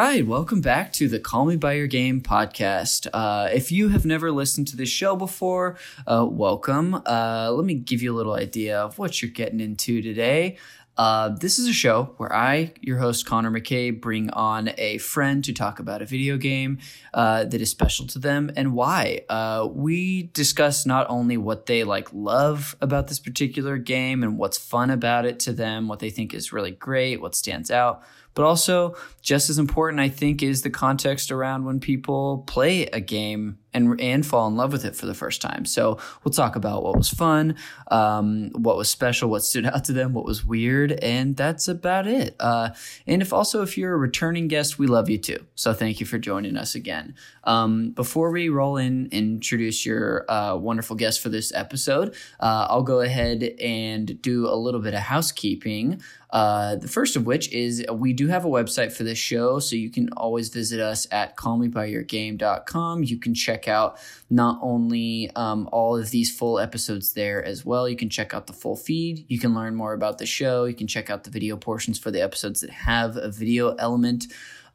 Right, welcome back to the Call Me By Your Game podcast. Uh, if you have never listened to this show before, uh, welcome. Uh, let me give you a little idea of what you're getting into today. Uh, this is a show where I, your host Connor McCabe, bring on a friend to talk about a video game uh, that is special to them and why. Uh, we discuss not only what they like love about this particular game and what's fun about it to them, what they think is really great, what stands out, but also just as important, I think, is the context around when people play a game and and fall in love with it for the first time. So we'll talk about what was fun, um, what was special, what stood out to them, what was weird, and that's about it. Uh, and if also if you're a returning guest, we love you too. So thank you for joining us again. Um, before we roll in and introduce your uh, wonderful guest for this episode, uh, I'll go ahead and do a little bit of housekeeping. Uh, the first of which is we do have a website for this show, so you can always visit us at callmebyyourgame.com. You can check out not only um, all of these full episodes there as well, you can check out the full feed. You can learn more about the show. You can check out the video portions for the episodes that have a video element.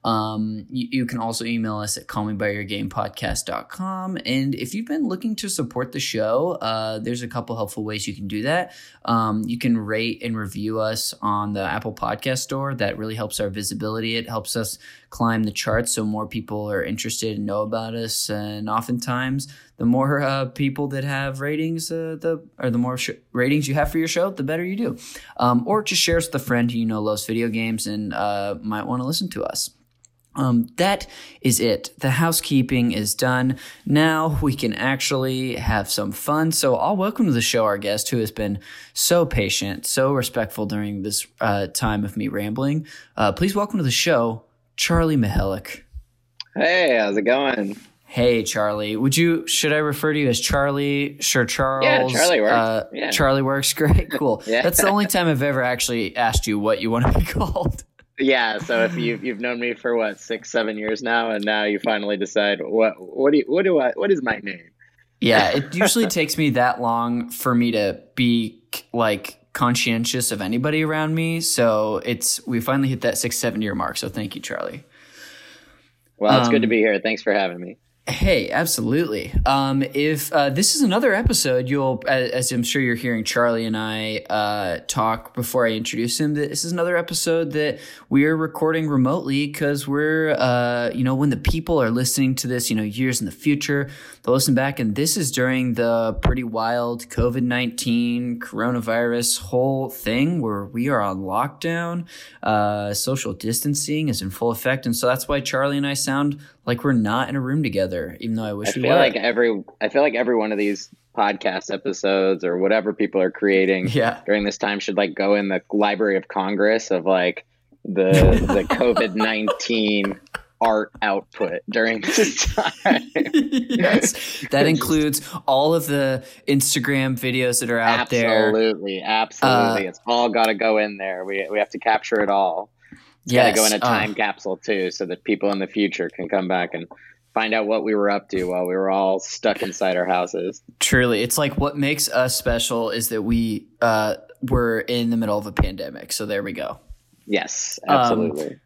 Um, you, you, can also email us at callmebyyourgamepodcast.com. And if you've been looking to support the show, uh, there's a couple helpful ways you can do that. Um, you can rate and review us on the Apple Podcast Store. That really helps our visibility. It helps us climb the charts so more people are interested and know about us. And oftentimes, the more uh, people that have ratings, uh, the or the more sh- ratings you have for your show, the better you do. Um, or just share us with a friend who you know loves video games and uh, might want to listen to us. Um, that is it. The housekeeping is done. Now we can actually have some fun. So I'll welcome to the show our guest who has been so patient, so respectful during this uh, time of me rambling. Uh, please welcome to the show, Charlie Mihelic. Hey, how's it going? Hey, Charlie. Would you, should I refer to you as Charlie? Sure, Charles. Yeah, Charlie works. Uh, yeah. Charlie works. Great. Cool. yeah. That's the only time I've ever actually asked you what you want to be called. Yeah, so if you've you've known me for what six seven years now, and now you finally decide what what do you, what do I what is my name? Yeah, it usually takes me that long for me to be like conscientious of anybody around me. So it's we finally hit that six seven year mark. So thank you, Charlie. Well, it's um, good to um, be here. Thanks for having me. Hey, absolutely. Um, if uh, this is another episode, you'll, as I'm sure you're hearing Charlie and I uh, talk before I introduce him, that this is another episode that we are recording remotely because we're, uh, you know, when the people are listening to this, you know, years in the future, listen back, and this is during the pretty wild COVID 19 coronavirus whole thing where we are on lockdown. Uh, social distancing is in full effect. And so that's why Charlie and I sound like we're not in a room together, even though I wish I we feel were. like every I feel like every one of these podcast episodes or whatever people are creating yeah. during this time should like go in the Library of Congress of like the the COVID nineteen art output during this time. yes, that includes all of the Instagram videos that are out absolutely, there. Absolutely, absolutely. Uh, it's all got to go in there. We we have to capture it all. It's yes. got to go in a time uh, capsule too, so that people in the future can come back and find out what we were up to while we were all stuck inside our houses. Truly, it's like what makes us special is that we uh, were in the middle of a pandemic. So there we go. Yes, absolutely. Um,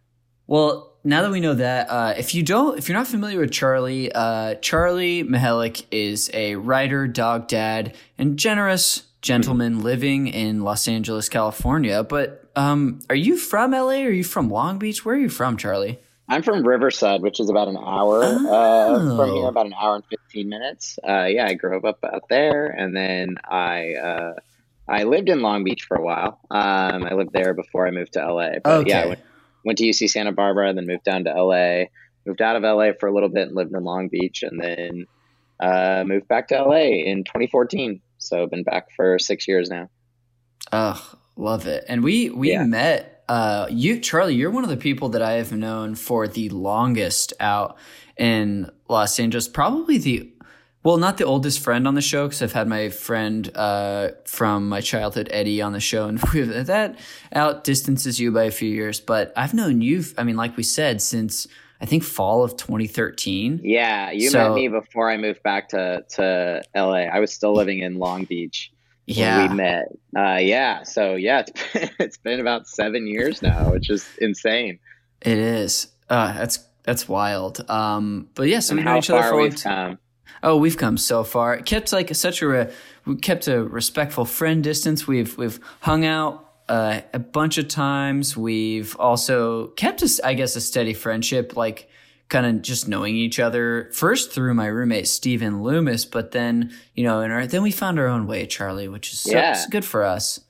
well, now that we know that, uh, if you don't, if you're not familiar with Charlie, uh, Charlie Mihelic is a writer, dog dad, and generous gentleman living in Los Angeles, California. But um, are you from LA? Or are you from Long Beach? Where are you from, Charlie? I'm from Riverside, which is about an hour oh. uh, from here, oh. about an hour and 15 minutes. Uh, yeah, I grew up out there, and then I uh, I lived in Long Beach for a while. Um, I lived there before I moved to LA. But okay. yeah, I went, went to UC Santa Barbara, then moved down to LA. Moved out of LA for a little bit and lived in Long Beach, and then uh, moved back to LA in 2014. So been back for six years now. Oh, love it. And we we yeah. met uh you Charlie, you're one of the people that I have known for the longest out in Los Angeles. Probably the well, not the oldest friend on the show because I've had my friend uh, from my childhood, Eddie, on the show, and that out distances you by a few years. But I've known you. I mean, like we said, since I think fall of 2013. Yeah, you so, met me before I moved back to to LA. I was still living in Long Beach. Yeah, we met. Uh, yeah, so yeah, it's been, it's been about seven years now, which is insane. It is. Uh, that's that's wild. Um, but yeah, so and we've how known each other for a long time. Oh, we've come so far. It kept like such a re- we kept a respectful friend distance. We've we've hung out uh, a bunch of times. We've also kept us, I guess, a steady friendship, like kind of just knowing each other first through my roommate Stephen Loomis, but then you know, our then we found our own way, Charlie, which is so, Yeah. it's good for us.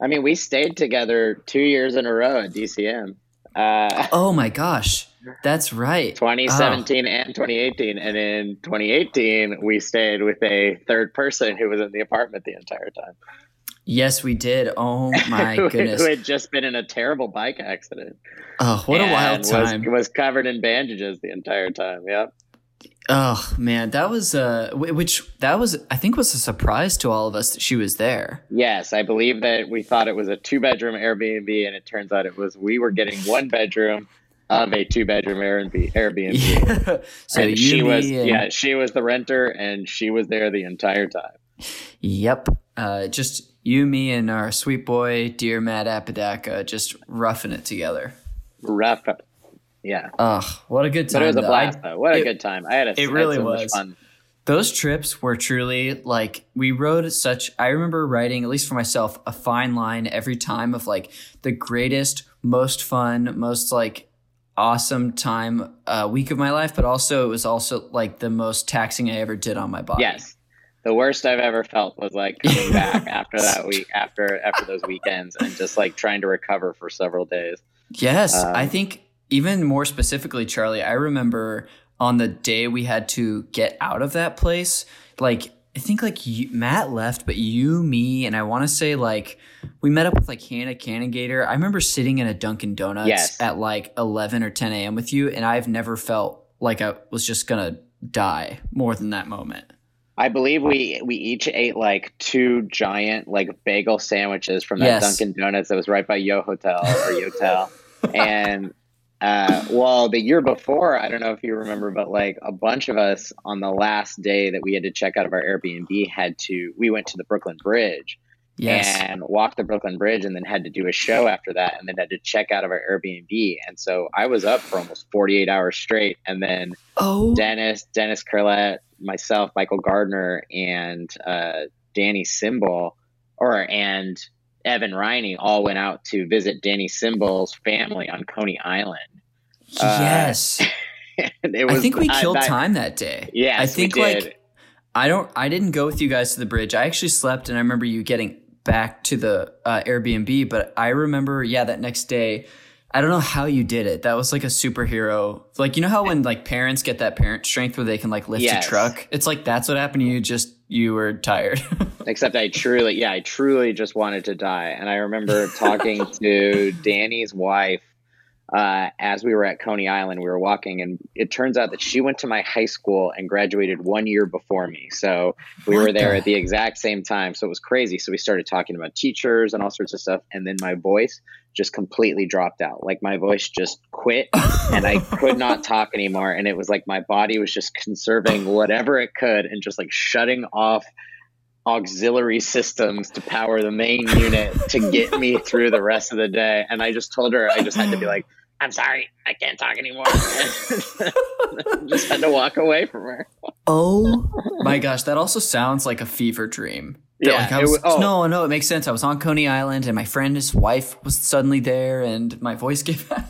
I mean, we stayed together two years in a row at DCM. Uh, Oh my gosh, that's right. 2017 and 2018. And in 2018, we stayed with a third person who was in the apartment the entire time. Yes, we did. Oh my goodness. who had just been in a terrible bike accident. Oh, what a wild and was- time. Was, covered in bandages the entire time. Yep. Oh man, that was uh, which that was I think was a surprise to all of us that she was there. Yes, I believe that we thought it was a two bedroom Airbnb, and it turns out it was we were getting one bedroom of a two bedroom Airbnb. Airbnb. Yeah. so and you, she was and- yeah, she was the renter, and she was there the entire time. Yep. Uh, just you, me, and our sweet boy, dear Matt Apodaca, just roughing it together. Rough. Yeah, Ugh, what a good time. but it was a blast though. What a good time! I had a it really so was. fun. those trips were truly like we rode such i remember writing at least for myself a fine line every time of like the greatest most fun most like awesome time uh, week of my life but also it was also like the most taxing i ever did on my body. Yes, the worst I've ever felt was like coming back after that week, after after those weekends, and just like trying to recover for several days. yes. Um, i think even more specifically charlie i remember on the day we had to get out of that place like i think like you, matt left but you me and i want to say like we met up with like hannah canningator i remember sitting in a dunkin donuts Yes. at like 11 or 10 a.m with you and i've never felt like i was just gonna die more than that moment I believe we we each ate like two giant like bagel sandwiches from that Yes. Dunkin' Donuts that was right by Yo Hotel or Yotel, and uh, well, the year before, I don't know if you remember, but like a bunch of us on the last day that we had to check out of our Airbnb had to we went to the Brooklyn Bridge yes. and walked the Brooklyn Bridge and then had to do a show after that and then had to check out of our Airbnb, and so I was up for almost forty eight hours straight, and then oh. Dennis, Dennis Curlett, myself, Michael Gardner, and uh, Danny Symbol, or and Evan Riney all went out to visit Danny Symbol's family on Coney Island. uh, yes And it i think we killed that- time that day Yes, i think like I don't. I didn't go with you guys to the bridge. I actually slept, and I remember you getting back to the uh, Airbnb. But I remember, yeah, that next day. I don't know how you did it. That was like a superhero. Like you know how when like parents get that parent strength where they can like lift Yes. a truck. It's like that's what happened to you. Just you were tired. Except I truly, yeah, I truly just wanted to die. And I remember talking to Danny's wife uh, as we were at Coney Island. We were walking, and it turns out that she went to my high school and graduated one year before me. So we What were there the- at the exact same time. So it was crazy. So we started talking about teachers and all sorts of stuff. And then my voice just completely dropped out. Like my voice just quit and I could not talk anymore. And it was like my body was just conserving whatever it could and just like shutting off auxiliary systems to power the main unit to get me through the rest of the day. And I just told her I just had to be like, I'm sorry, I can't talk anymore. just had to walk away from her. oh my gosh, that also sounds like a fever dream. Yeah, like, I it was, oh. no, no, it makes sense. I was on Coney Island, and my friend, his wife, was suddenly there, and my voice gave out.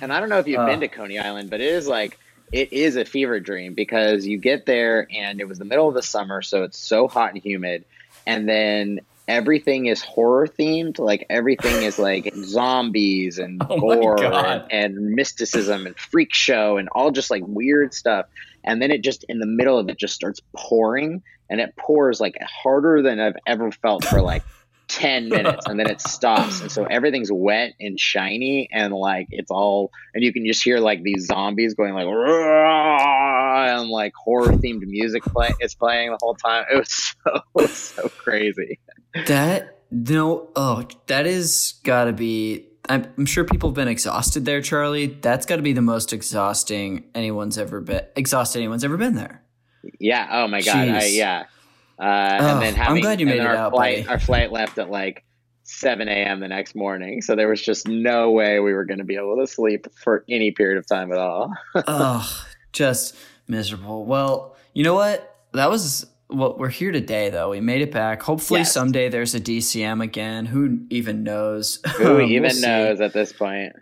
And I don't know if you've Uh. been to Coney Island, but it is like it is a fever dream because you get there and it was the middle of the summer, so it's so hot and humid, and then everything is horror themed. Like everything is like zombies and Oh gore and, and mysticism and freak show and all just like weird stuff. And then it just in the middle of it just starts pouring, and it pours like harder than I've ever felt for like 10 minutes and then it stops and so everything's wet and shiny and like it's all and you can just hear like these zombies going like and like horror themed music play it's playing the whole time it was so so crazy That no, oh, that is got to be. I'm, I'm sure people have been exhausted there, Charlie. That's got to be the most exhausting anyone's ever been. Exhausted anyone's ever been there. yeah oh my god I, yeah uh, Oh, and then I'm having glad you made it our out, flight buddy. our flight left at like 7 a.m. the next morning. So there was just no way we were going to be able to sleep for any period of time at all. oh, just miserable. Well, you know what? That was what we're here today, though. We made it back. Hopefully, yes. someday there's a DCM again. Who even knows? Who even we'll knows at this point?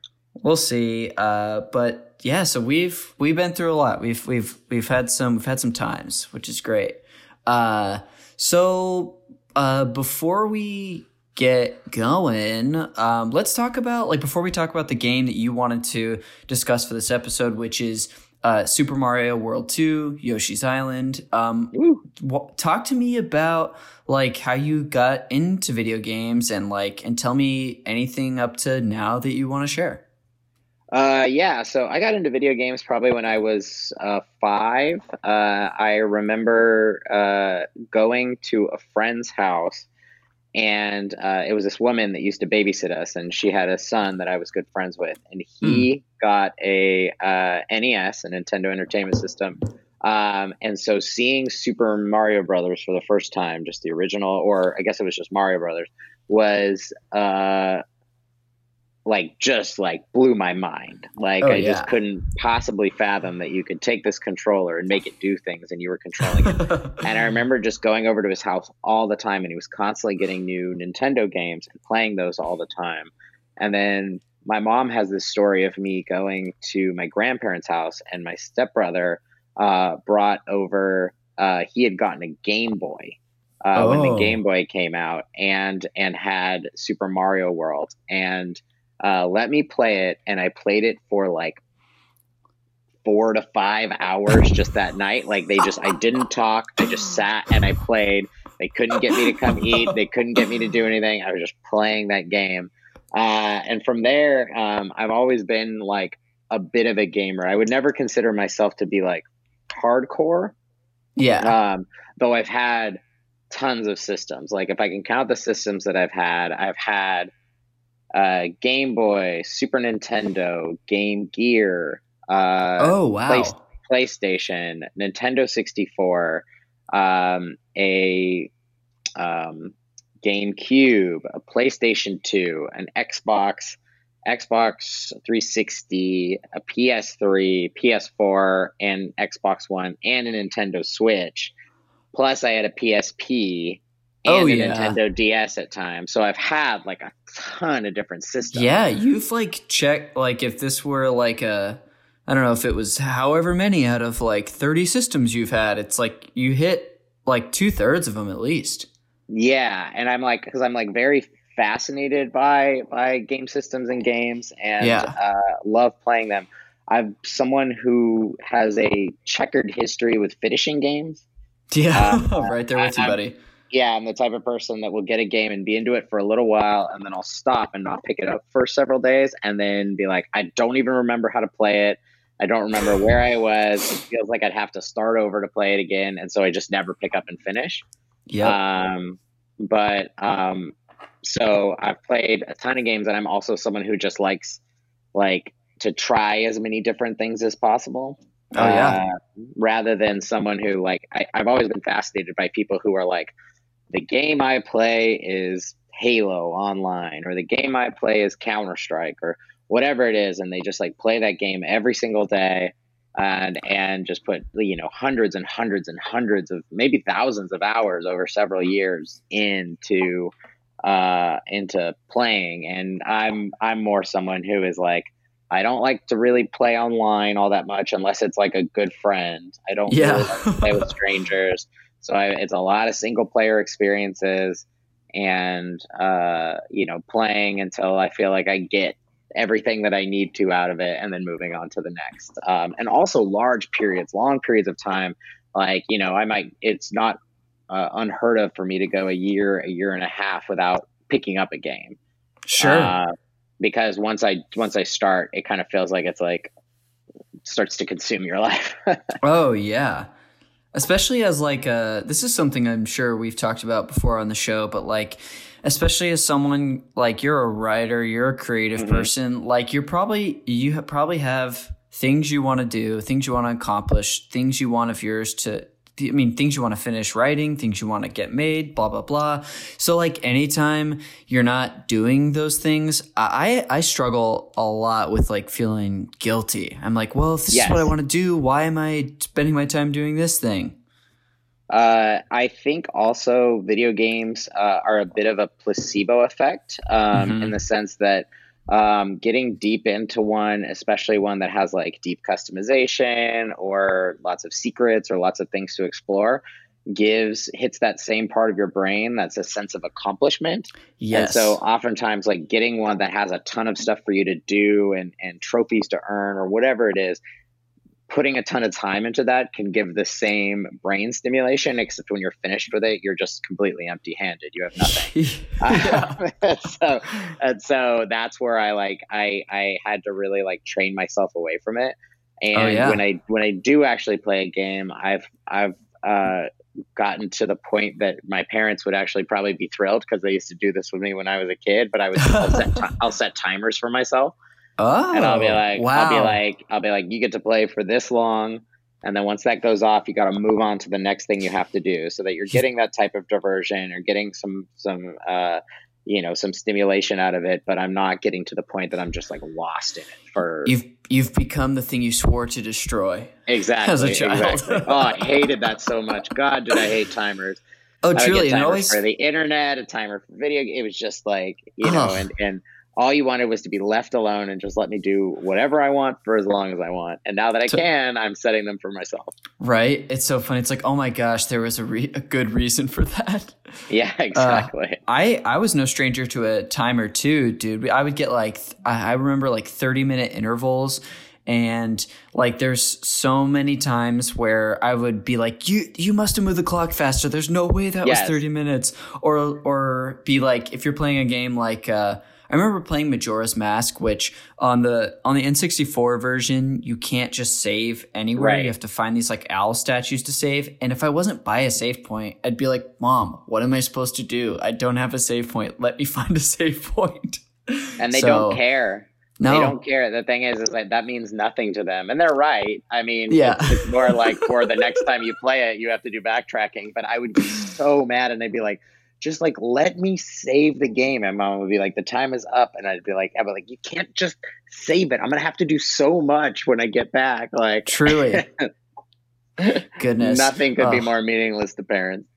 We'll see. Uh, but yeah, so we've we've been through a lot. We've we've we've had some we've had some times, which is great. Uh, so uh, before we get going, um, let's talk about like before we talk about the game that you wanted to discuss for this episode, which is uh, Super Mario World 2, Yoshi's Island. Um, w- talk to me about like how you got into video games and like and tell me anything up to now that you want to share. Uh, yeah, so I got into video games probably when I was uh, five. Uh, I remember uh, going to a friend's house, and uh, it was this woman that used to babysit us, and she had a son that I was good friends with, and he mm. got a uh, NES, a Nintendo Entertainment System. Um, and so seeing Super Mario Brothers for the first time, just the original, or I guess it was just Mario Brothers, was uh, like just like blew my mind. Like oh, I yeah. just couldn't possibly fathom that you could take this controller and make it do things and you were controlling it. and I remember just going over to his house all the time and he was constantly getting new Nintendo games and playing those all the time. And then my mom has this story of me going to my grandparents' house and my stepbrother uh, brought over uh, he had gotten a Game Boy uh, oh. when the oh. Game Boy came out and and had Super Mario World and uh, let me play it. And I played it for like four to five hours just that night. Like they just, I didn't talk. I just sat and I played. They couldn't get me to come eat. They couldn't get me to do anything. I was just playing that game. Uh, and from there, um, I've always been like a bit of a gamer. I would never consider myself to be like hardcore. Yeah. Um, though I've had tons of systems. Like if I can count the systems that I've had, I've had uh, Game Boy, Super Nintendo, Game Gear. Uh, oh wow! Play, PlayStation, Nintendo sixty four, um, a um, GameCube, a PlayStation two, an Xbox, Xbox three sixty, a PS3, PS4, and Xbox One, and a Nintendo Switch. Plus, I had a PSP and oh, a yeah. Nintendo DS at times. So I've had like a ton of different systems. Yeah, you've like checked like if this were like a I don't know if it was however many out of like 30 systems you've had, it's like you hit like two thirds of them at least. Yeah, and I'm like because I'm like very fascinated by by game systems and games and yeah. uh, love playing them. I'm someone who has a checkered history with finishing games. Yeah, uh, right there with I, you, buddy. I'm, yeah, I'm the type of person that will get a game and be into it for a little while, and then I'll stop and not pick it up for several days, and then be like, I don't even remember how to play it. I don't remember where I was. It feels like I'd have to start over to play it again, and so I just never pick up and finish. Yeah. Um, but um, so I've played a ton of games, and I'm also someone who just likes like to try as many different things as possible. Oh yeah. Uh, rather than someone who like I, I've always been fascinated by people who are like, the game I play is Halo online, or the game I play is Counter Strike, or whatever it is, and they just like play that game every single day and and just put you know hundreds and hundreds and hundreds of maybe thousands of hours over several years into uh into playing and i'm i'm more someone who is like i don't like to really play online all that much unless it's like a good friend i don't yeah. really like play with strangers so I, it's a lot of single player experiences and, uh, you know, playing until I feel like I get everything that I need to out of it and then moving on to the next. Um, and also large periods, long periods of time. Like, you know, I might, it's not uh, unheard of for me to go a year, a year and a half without picking up a game. Sure. Uh, because once I, once I start, it kind of feels like it's like, starts to consume your life. oh yeah especially as like uh this is something i'm sure we've talked about before on the show but like especially as someone like you're a writer you're a creative mm-hmm. person like you're probably you ha- probably have things you want to do things you want to accomplish things you want of yours to I mean, things you want to finish writing, things you want to get made, blah blah blah. So like anytime you're not doing those things, I I struggle a lot with like feeling guilty. I'm like, well, if this yes. is what I want to do, why am I spending my time doing this thing? Uh, I think also video games uh, are a bit of a placebo effect um, mm-hmm. in the sense that um, getting deep into one, especially one that has like deep customization or lots of secrets or lots of things to explore, gives hits that same part of your brain that's a sense of accomplishment. Yes. And so oftentimes like getting one that has a ton of stuff for you to do and and trophies to earn or whatever it is, putting a ton of time into that can give the same brain stimulation, except when you're finished with it, you're just completely empty handed. You have nothing. um, so, and so that's where I like, I, I had to really like train myself away from it. Oh, and oh, yeah. when I, when I do actually play a game, I've, I've, uh, gotten to the point that my parents would actually probably be thrilled because they used to do this with me when I was a kid, but I was, I'll set, t- I'll set timers for myself. Oh, and I'll be like, wow. I'll be like, I'll be like, you get to play for this long, and then once that goes off, you got to move on to the next thing you have to do, so that you're getting that type of diversion or getting some some uh, you know some stimulation out of it. But I'm not getting to the point that I'm just like lost in it. For you've you've become the thing you swore to destroy. Exactly. As a child. Exactly. oh, I hated that so much. God, did I hate timers. Oh, truly. And always for the internet, a timer for video. It was just like you know, and and all you wanted was to be left alone and just let me do whatever I want for as long as I want. And now that I can, I'm setting them for myself. Right? It's so funny. It's like, oh my gosh, there was a, re- a good reason for that. Yeah, exactly. Uh, I I was no stranger to a timer too, dude. I would get like I remember like 30 minute intervals and like there's so many times where I would be like you you must have moved the clock faster there's no way that yes. was 30 minutes or or be like if you're playing a game like uh I remember playing Majora's Mask, which on the on the N64 version, you can't just save anywhere. Right. You have to find these like owl statues to save. And if I wasn't by a save point, I'd be like, "Mom, what am I supposed to do? I don't have a save point. Let me find a save point." And they so, don't care. No. They don't care. The thing is, is like that means nothing to them, and they're right. I mean, yeah, it's, it's more like for the next time you play it, you have to do backtracking. But I would be so mad, and they'd be like, just like let me save the game. And mom would be like, the time is up, and I'd be like, be like, you can't just save it. I'm gonna have to do so much when I get back. Like truly, goodness, nothing could oh. be more meaningless to parents.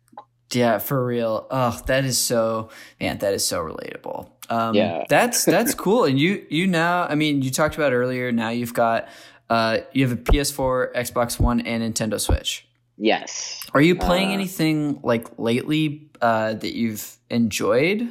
Yeah, for real. Oh, that is so man. That is so relatable. Um, yeah, that's that's cool. And you you now, I mean, you talked about earlier. Now you've got uh, you have a PS4, Xbox One, and Nintendo Switch. Yes. Are you playing uh, anything like lately uh, that you've enjoyed?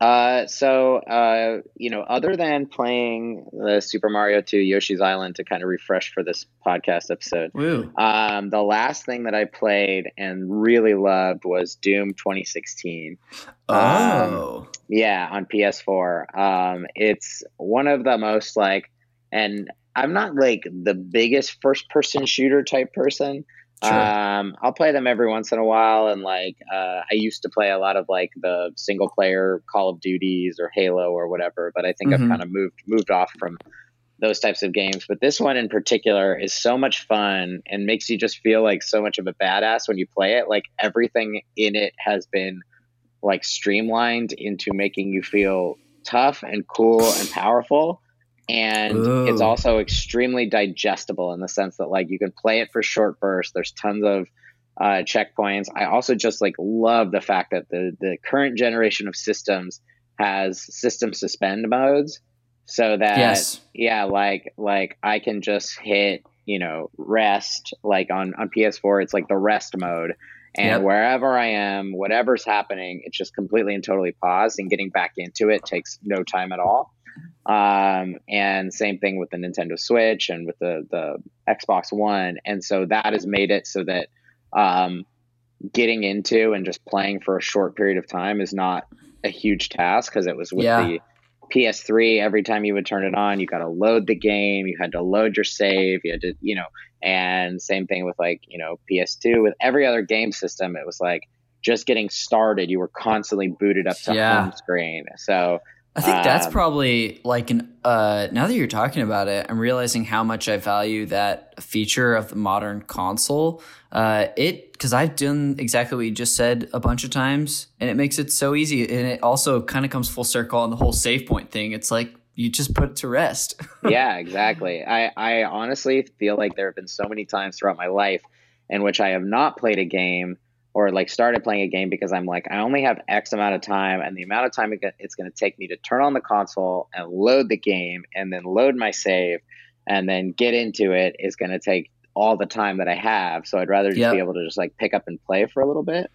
Uh, so uh, you know, other than playing the Super Mario 2 Yoshi's Island to kind of refresh for this podcast episode, um, the last thing that I played and really loved was Doom 2016. Oh, um, yeah, on PS4. Um, it's one of the most like, and I'm not like the biggest first person shooter type person. Sure. Um, I'll play them every once in a while, and like uh, I used to play a lot of like the single player Call of Duties or Halo or whatever, but I think mm-hmm. I've kind of moved moved off from those types of games. But this one in particular is so much fun and makes you just feel like so much of a badass when you play it. Like everything in it has been like streamlined into making you feel tough and cool and powerful and Ooh. it's also extremely digestible in the sense that like you can play it for short bursts there's tons of uh, checkpoints i also just like love the fact that the the current generation of systems has system suspend modes so that yes. yeah like like i can just hit you know rest like on on ps4 it's like the rest mode and yep. wherever i am whatever's happening it's just completely and totally paused and getting back into it takes no time at all um, and same thing with the Nintendo Switch and with the the Xbox One. And so that has made it so that um, getting into and just playing for a short period of time is not a huge task because it was with yeah. the PS3. Every time you would turn it on, you got to load the game. You had to load your save. You had to, you know, and same thing with like you know PS2. With every other game system, it was like just getting started. You were constantly booted up to yeah. home screen. So I think that's Um, probably like an uh now that you're talking about it, I'm realizing how much I value that feature of the modern console. Uh it cuz I've done exactly what you just said a bunch of times and it makes it so easy and it also kind of comes full circle on the whole save point thing. It's like you just put it to rest. yeah, exactly. I, I honestly feel like there have been so many times throughout my life in which I have not played a game or like started playing a game because I'm like, I only have X amount of time, and the amount of time it's going to take me to turn on the console and load the game and then load my save and then get into it is going to take all the time that I have. So I'd rather just Yep. be able to just like pick up and play for a little bit.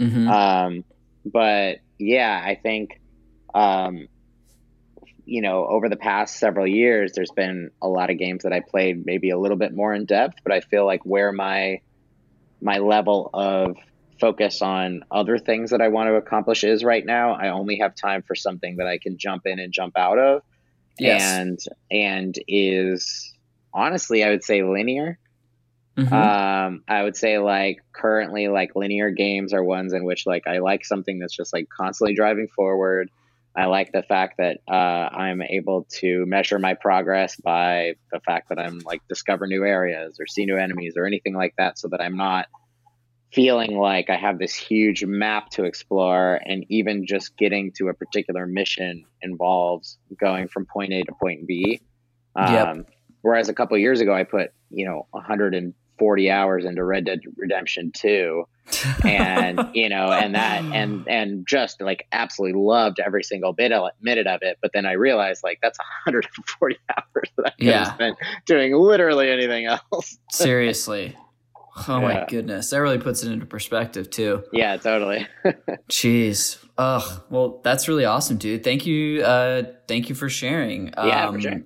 Mhm. Um, but yeah, I think, um, you know, over the past several years, there's been a lot of games that I played maybe a little bit more in depth, but I feel like where my my level of focus on other things that I want to accomplish is right now, I only have time for something that I can jump in and jump out of, yes. and and is honestly, I would say linear. Mhm. Um, I would say like currently like linear games are ones in which like I like something that's just like constantly driving forward. I like the fact that uh, I'm able to measure my progress by the fact that I'm like discover new areas or see new enemies or anything like that, so that I'm not feeling like I have this huge map to explore, and even just getting to a particular mission involves going from point A to point B. Um, Yep. Whereas a couple years ago, I put you know 140 hours into Red Dead Redemption 2, and you know, and that, and and just like absolutely loved every single bit of minute of it. But then I realized like that's 140 hours that I could Yeah. have spent doing literally anything else. Seriously. Oh my goodness. That really puts it into perspective too. yeah, totally. Jeez. Ugh. Well, that's really awesome, dude. Thank you. Uh, thank you for sharing. Yeah, for Um, sure.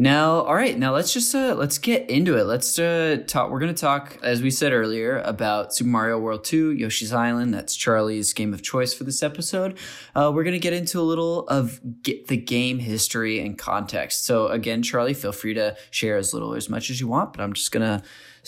Now, all right. Now let's just uh, let's get into it. Let's uh, talk. We're gonna talk, as we said earlier, about Super Mario World Two, Yoshi's Island. That's Charlie's game of choice for this episode. Uh, we're gonna get into a little of get the game history and context. So again, Charlie, feel free to share as little or as much as you want, but I'm just gonna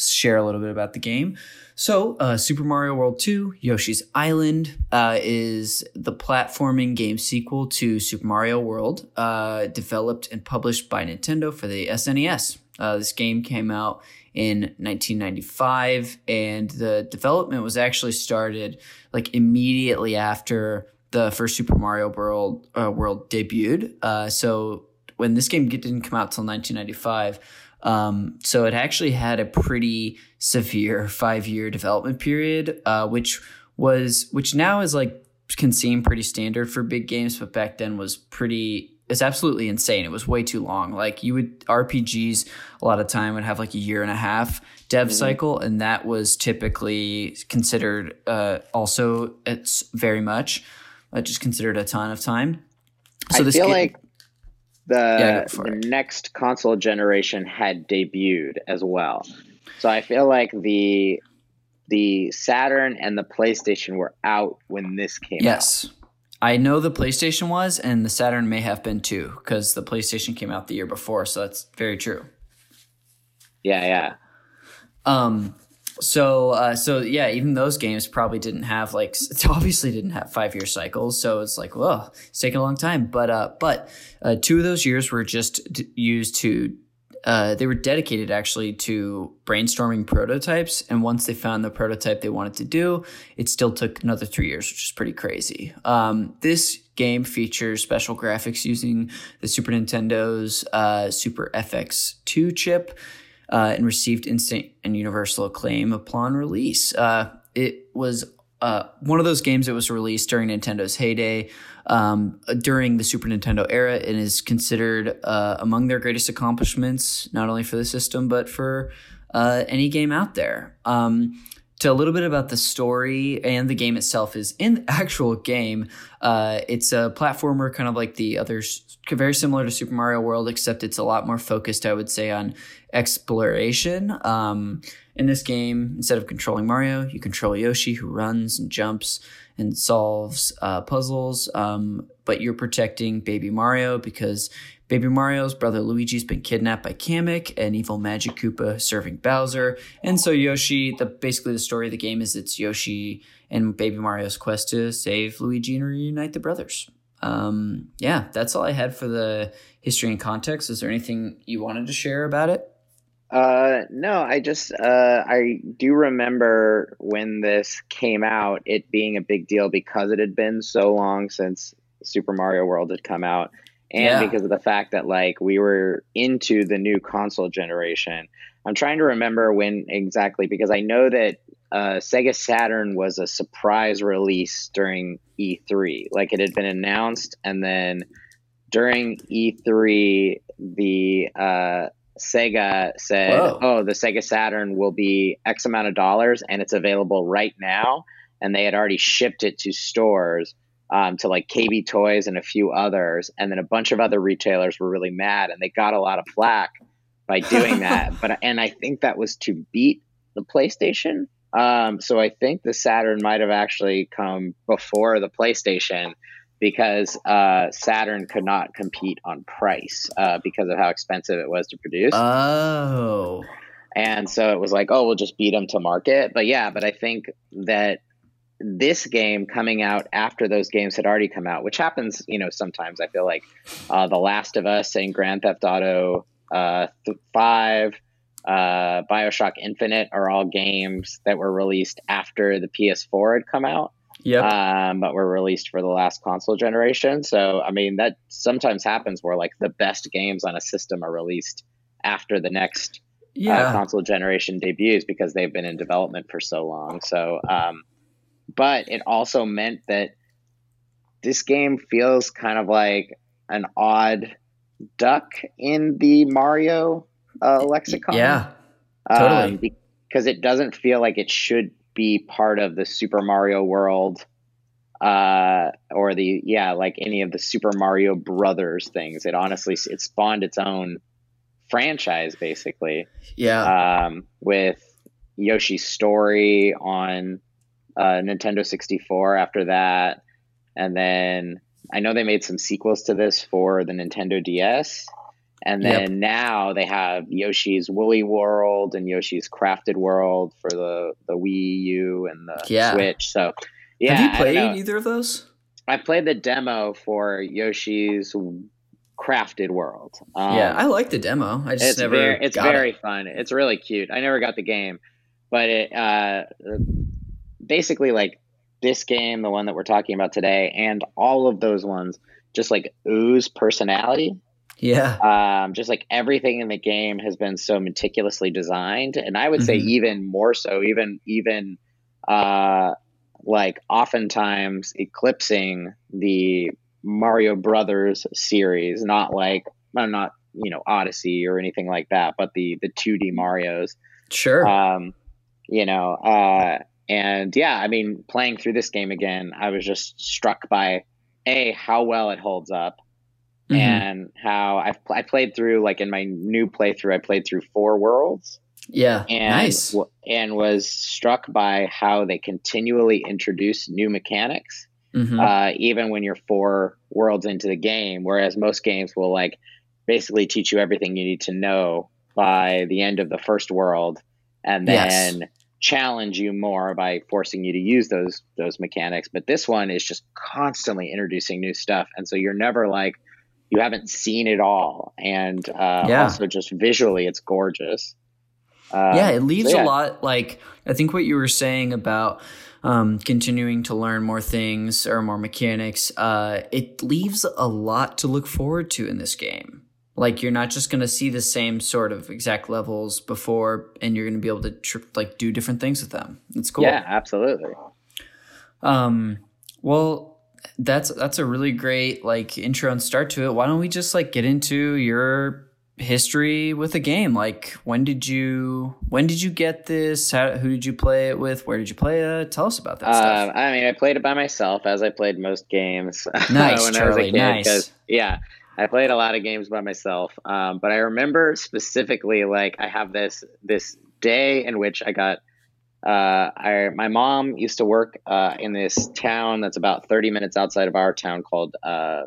share a little bit about the game. So, uh, Super Mario World 2, Yoshi's Island, uh, is the platforming game sequel to Super Mario World, uh, developed and published by Nintendo for the SNES. Uh, this game came out in 1995, and the development was actually started like immediately after the first Super Mario World uh, World debuted. Uh, so, when this game didn't come out till 1995, um, so it actually had a pretty severe five year development period, uh, which was which now is like can seem pretty standard for big games, but back then was pretty it's absolutely insane. It was way too long. Like you would RPGs a lot of time would have like a year and a half dev cycle, and that was typically considered uh, also it's very much uh, just considered a ton of time. I feel ga- like the, Yeah, the next console generation had debuted as well. So I feel like the the Saturn and the PlayStation were out when this came out. Yes. I know the PlayStation was, and the Saturn may have been too, because the PlayStation came out the year before, so that's very true. Yeah, yeah. Um, so, uh, so yeah, even those games probably didn't have like, obviously didn't have five year cycles. So it's like, well, it's taking a long time. But, uh, but uh, two of those years were just d- used to, uh, they were dedicated actually to brainstorming prototypes. And once they found the prototype they wanted to do, it still took another three years, which is pretty crazy. Um, this game features special graphics using the Super Nintendo's uh, Super FX2 chip uh, and received instant and universal acclaim upon release. Uh, it was uh, one of those games that was released during Nintendo's heyday, um, during the Super Nintendo era, and is considered uh, among their greatest accomplishments, not only for the system, but for uh, any game out there. Um, to a little bit about the story and the game itself is in the actual game. Uh, it's a platformer, kind of like the others, very similar to Super Mario World, except it's a lot more focused, I would say, on exploration. Um, in this game, instead of controlling Mario, you control Yoshi, who runs and jumps and solves uh, puzzles. Um, but you're protecting Baby Mario because Baby Mario's brother Luigi's been kidnapped by Kamek, an evil Magic Koopa serving Bowser. And so Yoshi, the basically the story of the game is it's Yoshi and Baby Mario's quest to save Luigi and reunite the brothers. um, yeah, that's all I had for the history and context. Is there anything you wanted to share about it? Uh, no, I just uh, I do remember when this came out, it being a big deal because it had been so long since Super Mario World had come out, and yeah. because of the fact that like we were into the new console generation. I'm trying to remember when exactly because I know that uh, Sega Saturn was a surprise release during E3. Like it had been announced, and then during E3, the uh, Sega said, Whoa. "Oh, the Sega Saturn will be X amount of dollars, and it's available right now." And they had already shipped it to stores, um, to like KB Toys and a few others, and then a bunch of other retailers were really mad, and they got a lot of flack by doing that. But and I think that was to beat the PlayStation um, so I think the Saturn might have actually come before the PlayStation because uh, Saturn could not compete on price uh, because of how expensive it was to produce. Oh. And so it was like, oh, we'll just beat them to market. But yeah, but I think that this game coming out after those games had already come out, which happens, you know, sometimes I feel like uh, The Last of Us and Grand Theft Auto uh, 5 uh, Bioshock Infinite are all games that were released after the PS4 had come out. Yeah. Um, but were released for the last console generation. So, I mean, that sometimes happens where like the best games on a system are released after the next uh, yeah. uh, console generation debuts because they've been in development for so long. So, um, but it also meant that this game feels kind of like an odd duck in the Mario uh, lexicon. Yeah, totally. Um, because it doesn't feel like it should be part of the Super Mario World, uh, or the yeah, like any of the Super Mario Brothers things. It honestly it spawned its own franchise basically. Yeah. Um, with Yoshi's Story on uh, Nintendo 64 after that, and then I know they made some sequels to this for the Nintendo DS. And then yep. now they have Yoshi's Woolly World and Yoshi's Crafted World for the the Wii U and the yeah. Switch. So, yeah. Have you played either of those? I played the demo for Yoshi's Crafted World. Um, yeah, I like the demo. I just it's never. Very, it's very it. fun. It's really cute. I never got the game, but it uh, basically like this game, the one that we're talking about today, and all of those ones just like ooze personality. Yeah. Um, just like everything in the game has been so meticulously designed, and I would mm-hmm. say even more so, even even uh, like oftentimes eclipsing the Mario Brothers series. Not like I'm not you know Odyssey or anything like that, but the the 2D Mario's. Sure. Um, you know, uh, and yeah, I mean, playing through this game again, I was just struck by a how well it holds up mm-hmm. and how I've I played through like in my new playthrough I played through four worlds. Yeah, and, nice. And was struck by how they continually introduce new mechanics, mm-hmm. uh, even when you're four worlds into the game. Whereas most games will like basically teach you everything you need to know by the end of the first world, and then. Yes challenge you more by forcing you to use those those mechanics but this one is just constantly introducing new stuff and so you're never like you haven't seen it all, and uh, yeah. also just visually, it's gorgeous. Uh, yeah, it leaves so yeah. a lot. Like I think what you were saying about um, continuing to learn more things or more mechanics, uh, it leaves a lot to look forward to in this game. Like you're not just going to see the same sort of exact levels before, and you're going to be able to tr- like do different things with them. It's cool. Yeah, absolutely. Um, well, that's that's a really great like intro and start to it. Why don't we just like get into your history with the game? Like when did you when did you get this? How, who did you play it with? Where did you play it? Tell us about that uh, stuff. I mean, I played it by myself as I played most games. Nice, when Charlie. I was a kid, nice. Yeah, I played a lot of games by myself. Um, but I remember specifically like I have this this day in which I got uh, I, my mom used to work uh, in this town that's about 30 minutes outside of our town called uh,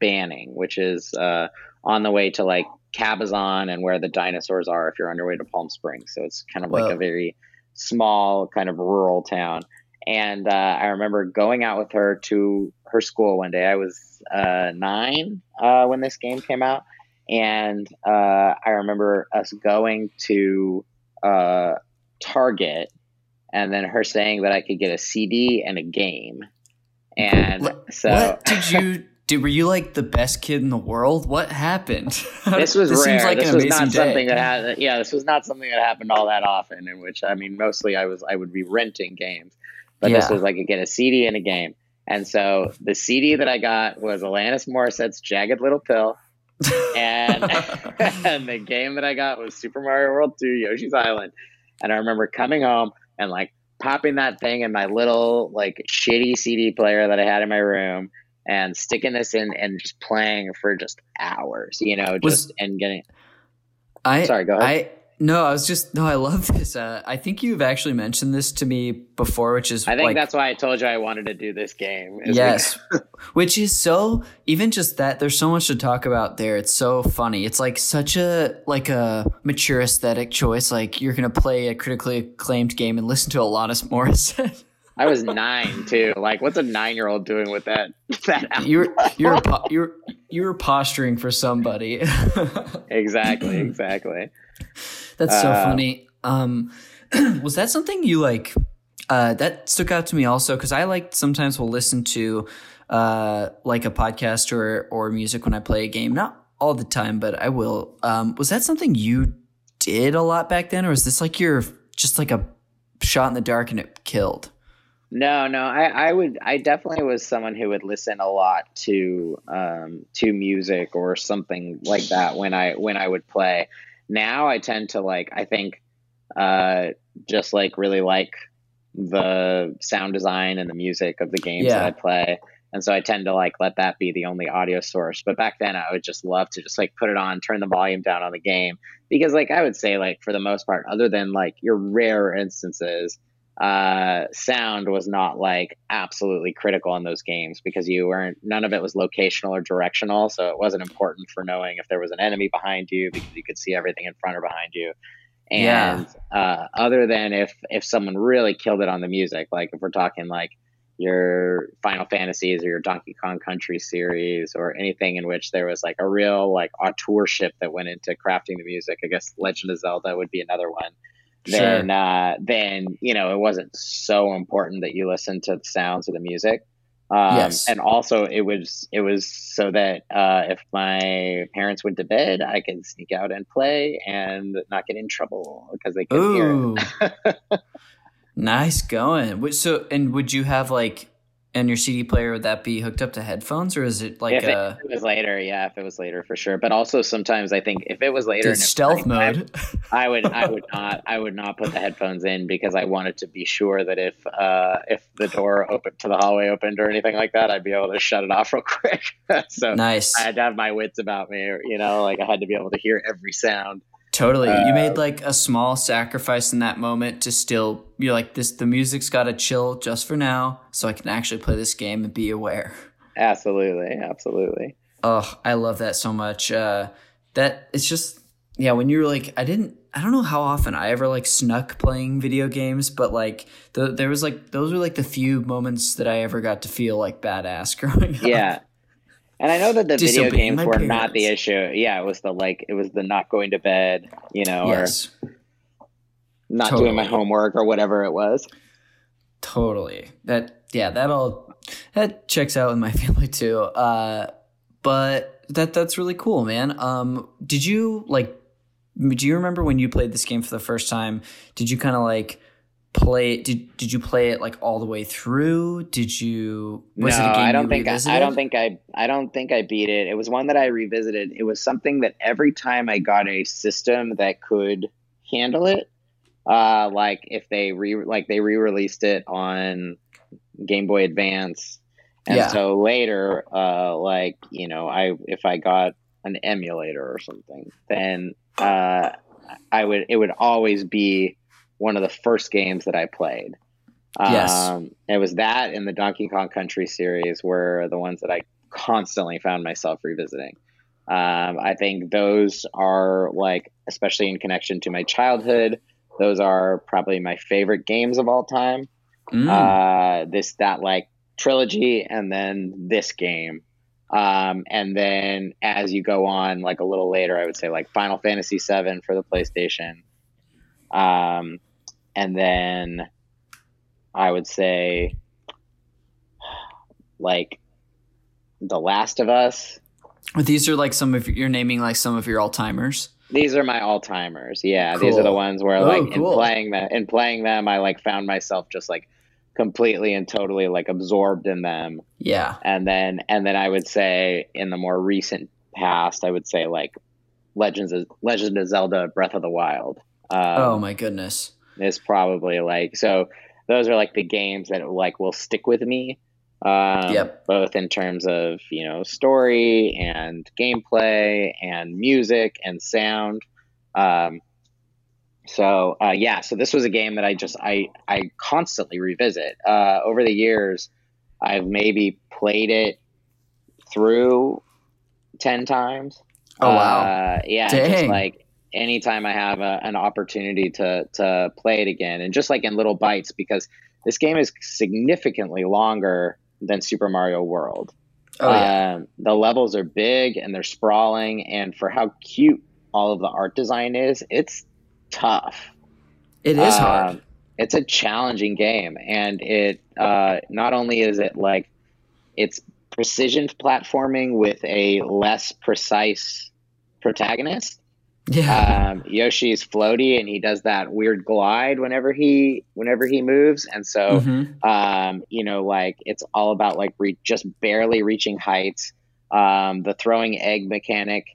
Banning, which is uh, on the way to like Cabazon and where the dinosaurs are if you're on your way to Palm Springs. So it's kind of like a very small, kind of rural town. And uh, I remember going out with her to her school one day. I was uh, nine uh, when this game came out, and uh, I remember us going to uh, Target, and then her saying that I could get a CD and a game. And What- so what did you? Did, were you like the best kid in the world? What happened? this was rare. seems like this was not day. something that had. Yeah, this was not something that happened all that often. In which I mean, mostly I was I would be renting games, but this was like I get a CD and a game. And so the CD that I got was Alanis Morissette's "Jagged Little Pill," and and the game that I got was Super Mario World 2 Yoshi's Island. And I remember coming home and like popping that thing in my little like shitty CD player that I had in my room and sticking this in and just playing for just hours, you know, just Was- and getting I Sorry, go ahead. I no, I was just no. I love this. Uh, I think you've actually mentioned this to me before, which is I think like, that's why I told you I wanted to do this game. yes, which is so even just that. There's so much to talk about there. It's so funny. It's like such a like a mature aesthetic choice. Like you're gonna play a critically acclaimed game and listen to Alanis Morissette. I was nine too. Like, what's a nine-year-old doing with that? That album? you're you're po- you're you're posturing for somebody. exactly, exactly. That's so Uh, funny. Um, was that something you like? Uh, that stuck out to me also because I like sometimes will listen to uh, like a podcast or or music when I play a game. Not all the time, but I will. Um, was that something you did a lot back then, or is this like your just like a shot in the dark and it killed? No, no, I, I would, I definitely was someone who would listen a lot to, um, to music or something like that when I, when I would play. Now I tend to like, I think, uh, just like really like the sound design and the music of the games Yeah. that I play. And so I tend to like let that be the only audio source. But back then I would just love to just like put it on, turn the volume down on the game. Because like I would say like for the most part, other than like your rare instances, uh, sound was not like absolutely critical in those games because you weren't none of it was locational or directional, so it wasn't important for knowing if there was an enemy behind you because you could see everything in front or behind you. And uh, other than if if someone really killed it on the music, like if we're talking like your Final Fantasies or your Donkey Kong Country series or anything in which there was like a real like auteurship that went into crafting the music, I guess Legend of Zelda would be another one then uh, then you know it wasn't so important that you listen to the sounds of the music. Um, Yes. And also, it was it was so that uh, if my parents went to bed, I could sneak out and play and not get in trouble because they couldn't hear. Nice going. So, and would you have like, and your CD player would that be hooked up to headphones, or is it like if, it, a if it was later, yeah, if it was later for sure. But also sometimes I think if it was later, it was stealth mode? I would I would not I would not put the headphones in because I wanted to be sure that if uh, if the door opened to the hallway opened or anything like that, I'd be able to shut it off real quick. so nice. I had to have my wits about me, you know, like I had to be able to hear every sound. Totally. you Uh, made like a small sacrifice in that moment to still you're like this the music's got to chill just for now so I can actually play this game and be aware. Absolutely, absolutely. Oh, I love that so much. Uh that it's just yeah, when you're like I didn't I don't know how often I ever like snuck playing video games, but like the, there was like those were like the few moments that I ever got to feel like badass growing up. Yeah. And I know that the video games were not the issue. Yeah, it was the like it was the not going to bed, you know, Yes. or not doing my homework or whatever it was. Totally. That yeah, that all that checks out with my family too. Uh but that that's really cool, man. Um did you like do you remember when you played this game for the first time? Did you kind of like play did did you play it like all the way through? Did you was no, it a game I don't think I, I don't think I I don't think I beat it. It was one that I revisited. It was something that every time I got a system that could handle it, uh, like if they re like they re-released it on Game Boy Advance, and Yeah. so later, uh, like you know, I if I got an emulator or something, then uh, I would it would always be one of the first games that I played. Yes. Um, it was that and the Donkey Kong Country series were the ones that I constantly found myself revisiting. Um, I think those are like, especially in connection to my childhood, those are probably my favorite games of all time. mm. uh, this that like trilogy, and then this game. Um, and then as you go on, like a little later, I would say like Final Fantasy VII for the PlayStation. Um, and then I would say like The Last of Us. These are like some of you're naming like some of your all timers. These are my all timers. Yeah, cool. these are the ones where oh, like cool. in playing them, in playing them, I like found myself just like completely and totally like absorbed in them. Yeah. And then and then I would say in the more recent past, I would say like Legends of Legend of Zelda Breath of the Wild. Um, oh my goodness. Is probably like so those are like the games that like will stick with me. Um, yep. Both in terms of you know story and gameplay and music and sound. Um, so uh, yeah, so this was a game that I just I I constantly revisit. Uh, over the years, I've maybe played it through ten times. Oh wow! Uh, yeah, Dang. just like anytime I have a, an opportunity to to play it again, and just like in little bites, because this game is significantly longer than Super Mario World. Oh, yeah. Um, the levels are big and they're sprawling, and for how cute all of the art design is, it's tough. It is hard. Um, it's a challenging game, and it uh, not only is it like it's precision platforming with a less precise protagonist. Yeah. Um, Yoshi's floaty, and he does that weird glide whenever he whenever he moves, and so mm-hmm. um, you know, like it's all about like re- just barely reaching heights. Um, the throwing egg mechanic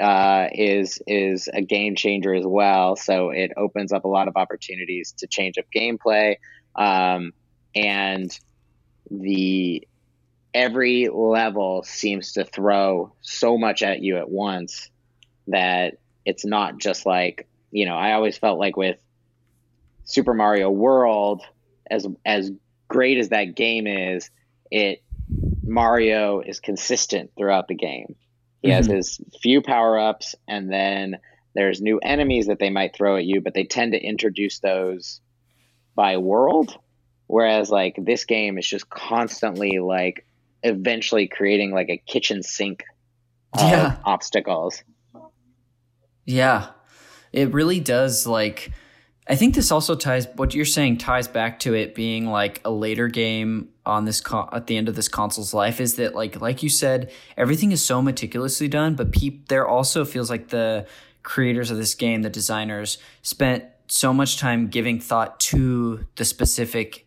uh, is is a game changer as well. So it opens up a lot of opportunities to change up gameplay, um, and the every level seems to throw so much at you at once that it's not just like you know. I always felt like with Super Mario World, as as great as that game is, it Mario is consistent throughout the game. He mm-hmm. has his few power ups, and then there's new enemies that they might throw at you, but they tend to introduce those by world. Whereas like this game is just constantly like eventually creating like a kitchen sink of yeah. obstacles. Yeah. It really does like I think this also ties what you're saying ties back to it being like a later game on this at the end of this console's life is that like like you said everything is so meticulously done but peop- there also feels like the creators of this game the designers spent so much time giving thought to the specific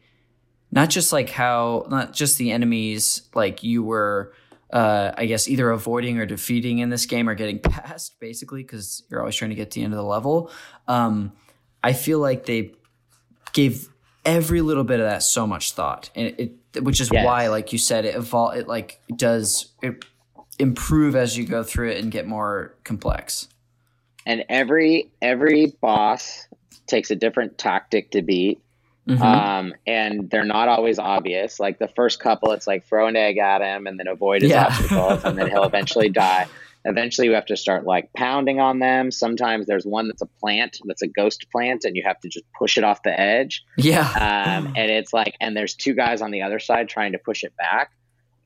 not just like how not just the enemies like you were uh, I guess either avoiding or defeating in this game or getting past basically because you're always trying to get to the end of the level. Um, I feel like they gave every little bit of that so much thought, and it, it which is yes. why, like you said, it evolve. It like does it improve as you go through it and get more complex. And every every boss takes a different tactic to beat. Mm-hmm. Um, and they're not always obvious. Like the first couple, it's like throw an egg at him and then avoid his yeah. obstacles, and then he'll eventually die. Eventually, you have to start like pounding on them. Sometimes there's one that's a plant, that's a ghost plant, and you have to just push it off the edge. Yeah. Um, and it's like, and there's two guys on the other side trying to push it back,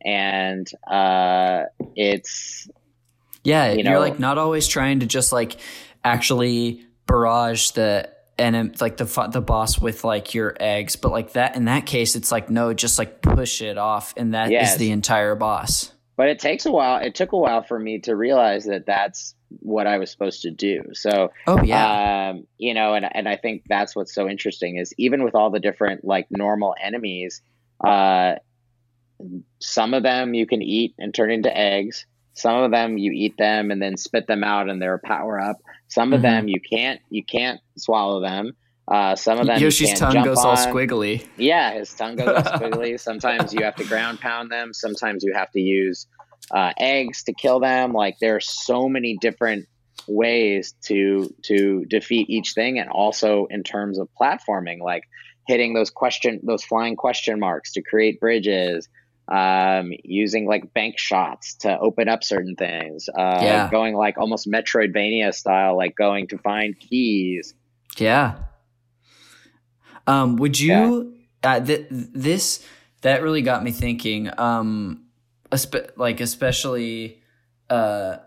and uh, it's yeah, you know, you're like not always trying to just like actually barrage the and like the the boss with like your eggs, but like that in that case, it's like no, just like push it off, and that yes. is the entire boss but it takes a while. It took a while for me to realize that that's what I was supposed to do. So, oh yeah, um, you know, and and I think that's what's so interesting is even with all the different like normal enemies, uh, some of them you can eat and turn into eggs. Some of them you eat them and then spit them out and they're a power up. Some mm-hmm. of them you can't you can't swallow them. Uh, some of them Yoshi's tongue goes on. all squiggly. Yeah, his tongue goes all squiggly. Sometimes you have to ground pound them. Sometimes you have to use uh, eggs to kill them. Like there are so many different ways to to defeat each thing, and also in terms of platforming, like hitting those question those flying question marks to create bridges. Um, using like bank shots to open up certain things, uh, yeah. going like almost Metroidvania style, like going to find keys. Yeah, um, would you? uh, th- this that really got me thinking. Um, espe- like especially, uh,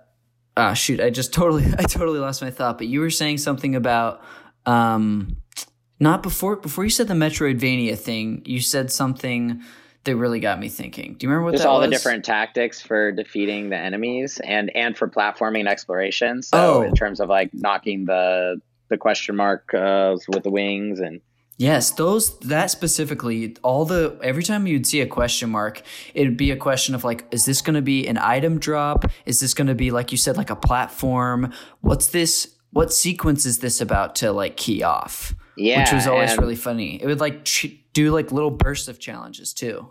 ah, shoot, I just totally, I totally lost my thought. But you were saying something about, um, not before before you said the Metroidvania thing. You said something that really got me thinking. Do you remember what Just that all was? the different tactics for defeating the enemies and and for platforming and exploration. So Oh. in terms of like knocking the the question mark uh, with the wings and Yes, those that specifically, all the every time you'd see a question mark, it'd be a question of like, is this going to be an item drop? Is this going to be like you said, like a platform? What's this? What sequence is this about to like key off? yeah, Which was always really funny. It would like ch- do like little bursts of challenges too.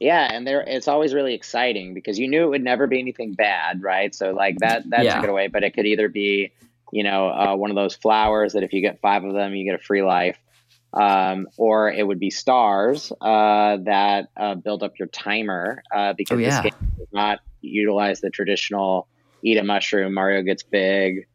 Yeah, and there it's always really exciting because you knew it would never be anything bad, right? So like that that Yeah. took it away, but it could either be, you know, uh, one of those flowers that if you get five of them, you get a free life, um, or it would be stars uh, that uh, build up your timer uh, because Oh, yeah. this game does not utilize the traditional eat a mushroom. Mario gets big,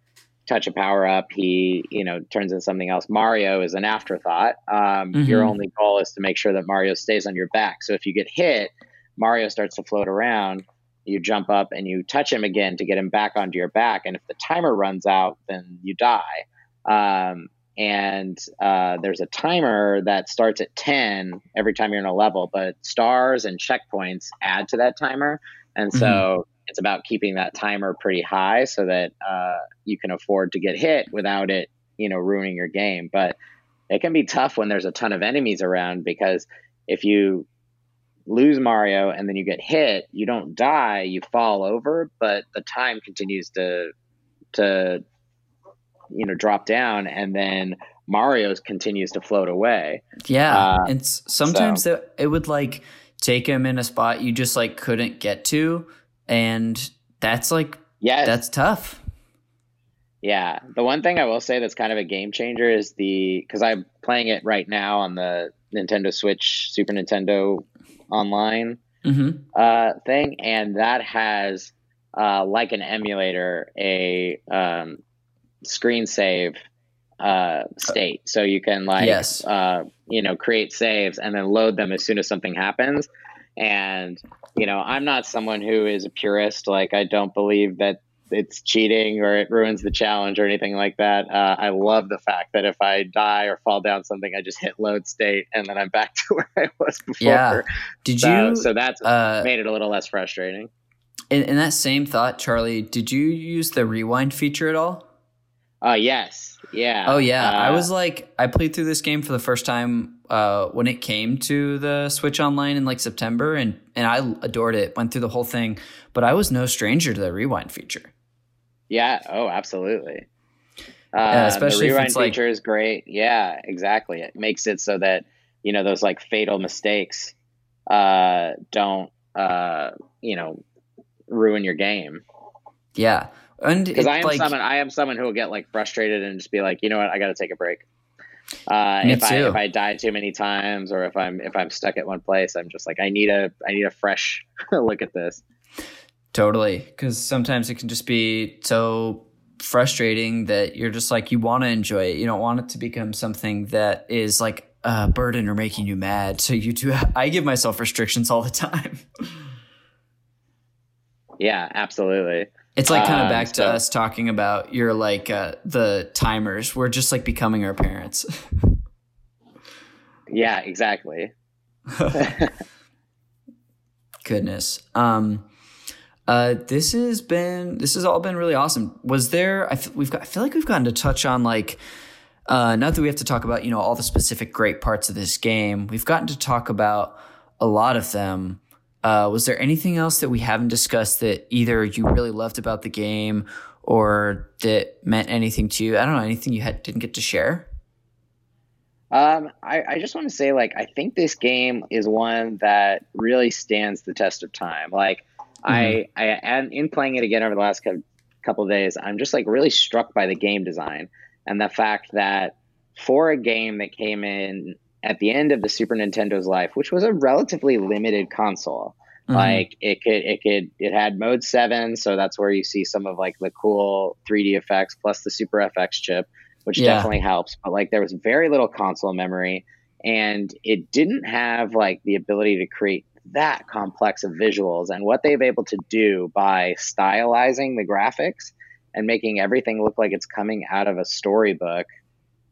touch a power up, he you know turns into something else. Mario is an afterthought. Um, Mhm. Your only goal is to make sure that Mario stays on your back. So if you get hit, Mario starts to float around. You jump up and you touch him again to get him back onto your back. And if the timer runs out, then you die. Um, and uh, there's a timer that starts at 10 every time you're in a level, but stars and checkpoints add to that timer. And so it's about keeping that timer pretty high so that uh, you can afford to get hit without it, you know, ruining your game. But it can be tough when there's a ton of enemies around because if you lose Mario and then you get hit, you don't die, you fall over, but the time continues to to you know drop down and then Mario continues to float away. Yeah, Uh, and sometimes it, it would like take him in a spot you just like couldn't get to, and that's like yeah, that's tough. Yeah, the one thing I will say that's kind of a game changer is the because I'm playing it right now on the Nintendo Switch, Super Nintendo online hmm uh, thing, and that has uh, like an emulator a um, screen save uh, state, so you can like Yes. uh, you know create saves and then load them as soon as something happens. And you know, I'm not someone who is a purist. Like, I don't believe that it's cheating or it ruins the challenge or anything like that. Uh, I love the fact that if I die or fall down something, I just hit load state and then I'm back to where I was before. Yeah. Did So, you? so that's uh, made it a little less frustrating. in, in that same thought, Charlie, did you use the rewind feature at all? Uh, yes. Yeah. Oh yeah, I Uh, was like, I played through this game for the first time uh, when it came to the Switch Online in like September, and and I adored it. Went through the whole thing, but I was no stranger to the rewind feature. Yeah. Oh, absolutely. Uh, Yeah, especially the rewind it's, like- feature is great. Yeah, exactly. It makes it so that you know those like fatal mistakes uh, don't uh, you know ruin your game. Yeah, and Because I am like, someone I am someone who will get like frustrated and just be like, you know what, I got to take a break. Uh, if I if I die too many times or if I'm if I'm stuck at one place, I'm just like I need a I need a fresh look at this. Totally, because sometimes it can just be so frustrating that you're just like you want to enjoy it. You don't want it to become something that is like a burden or making you mad. So you do. I give myself restrictions all the time. Yeah, absolutely. It's like kind of Um, back to so- us talking about your like uh, the timers. We're just like becoming our parents. Yeah, exactly. Goodness. Um, uh, this has been this has all been really awesome. Was there? I f- we've got. I feel like we've gotten to touch on like. Uh, not that we have to talk about you know all the specific great parts of this game. We've gotten to talk about a lot of them. Uh, was there anything else that we haven't discussed that either you really loved about the game or that meant anything to you? I don't know anything you had didn't get to share. Um, I, I just want to say, like, I think this game is one that really stands the test of time. Like, I, I, and in playing it again over the last cou- couple of days, I'm just like really struck by the game design and the fact that for a game that came in at the end of the Super Nintendo's life, which was a relatively limited console, Mhm. like it could, it could, it had mode seven, so that's where you see some of like the cool 3D effects plus the Super FX chip which Yeah. definitely helps. But like there was very little console memory, and it didn't have like the ability to create that complex of visuals and what they've able to do by stylizing the graphics and making everything look like it's coming out of a storybook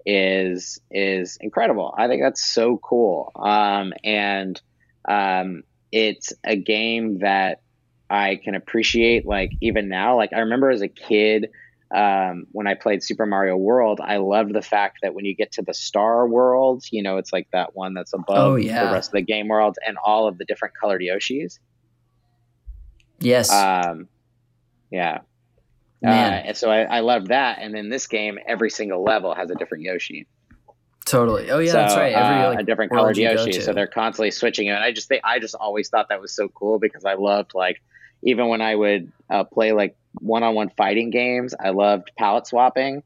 is is incredible. I think that's so cool. Um, and um, it's a game that I can appreciate like even now. Like I remember as a kid um, when I played Super Mario World, I loved the fact that when you get to the star world, you know, it's like that one that's above oh, yeah. the rest of the game world and all of the different colored Yoshis. Yes. Um, yeah. Uh, and so I, I loved that. And then this game, every single level has a different Yoshi. Totally. Oh yeah, so, that's right. Every uh, like, a different colored Yoshi. So they're constantly switching it. And I just think I just always thought that was so cool because I loved like even when I would uh, play like one-on-one fighting games, I loved palette swapping.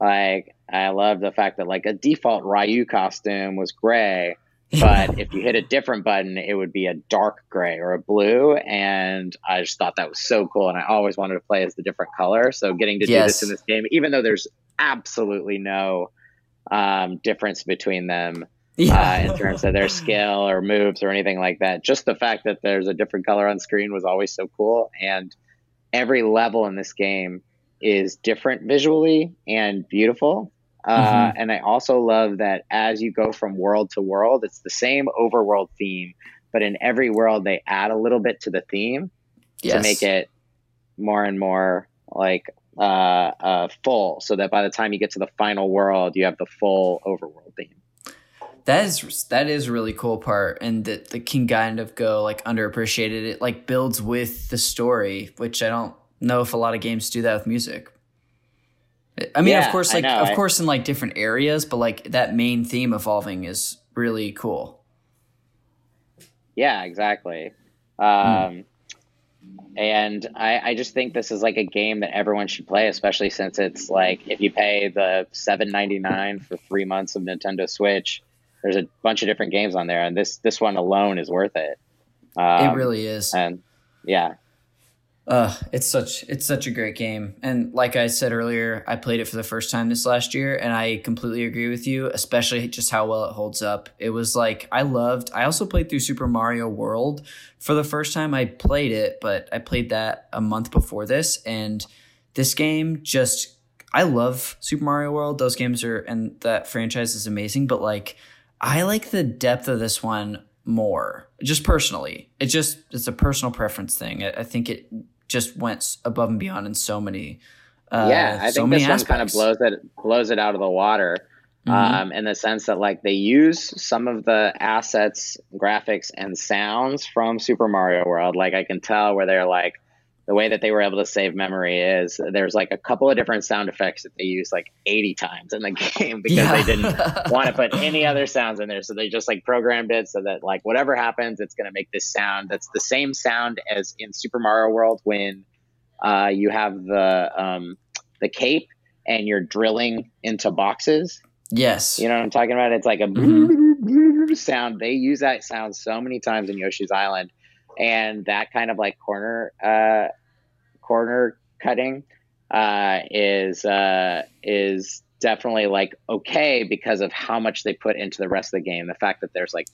Like I loved the fact that like a default Ryu costume was gray, but if you hit a different button, it would be a dark gray or a blue. And I just thought that was so cool. And I always wanted to play as the different color. So getting to yes. do this in this game, even though there's absolutely no um, difference between them yeah. uh, in terms of their skill or moves or anything like that, just the fact that there's a different color on screen was always so cool. And every level in this game is different visually and beautiful. Uh, mm-hmm. And I also love that as you go from world to world, it's the same overworld theme, but in every world they add a little bit to the theme yes. to make it more and more like uh, uh, full, so that by the time you get to the final world, you have the full overworld theme. That is that is a really cool part, and that the can kind of go like underappreciated. It like builds with the story, which I don't know if a lot of games do that with music. I mean, yeah, of course, like of course, in like different areas, but like that main theme evolving is really cool. Yeah, exactly. Um, And I, I just think this is like a game that everyone should play, especially since it's like if you pay the seven ninety nine for three months of Nintendo Switch, there's a bunch of different games on there, and this this one alone is worth it. Um, it really is. And yeah, uh, it's such it's such a great game, and like I said earlier, I played it for the first time this last year, and I completely agree with you, especially just how well it holds up. It was like I loved. I also played through Super Mario World for the first time. I played it, but I played that a month before this, and this game just I love Super Mario World. Those games are and that franchise is amazing, but like I like the depth of this one more just personally it just it's a personal preference thing I, I, think it just went above and beyond in so many. Uh, yeah, I so think this aspects. one kind of blows it blows it out of the water. Mm-hmm. Um, in the sense that like they use some of the assets, graphics, and sounds from Super Mario World. Like I can tell where they're like, the way that they were able to save memory is there's like a couple of different sound effects that they use like 80 times in the game because yeah. they didn't want to put any other sounds in there. So they just like programmed it so that like whatever happens, it's going to make this sound that's the same sound as in Super Mario World when uh, you have the um, the cape and you're drilling into boxes. Yes. You know what I'm talking about? It's like a mm-hmm. sound. They use that sound so many times in Yoshi's Island and that kind of like corner uh, corner cutting uh, is uh, is definitely like okay because of how much they put into the rest of the game. The fact that there's like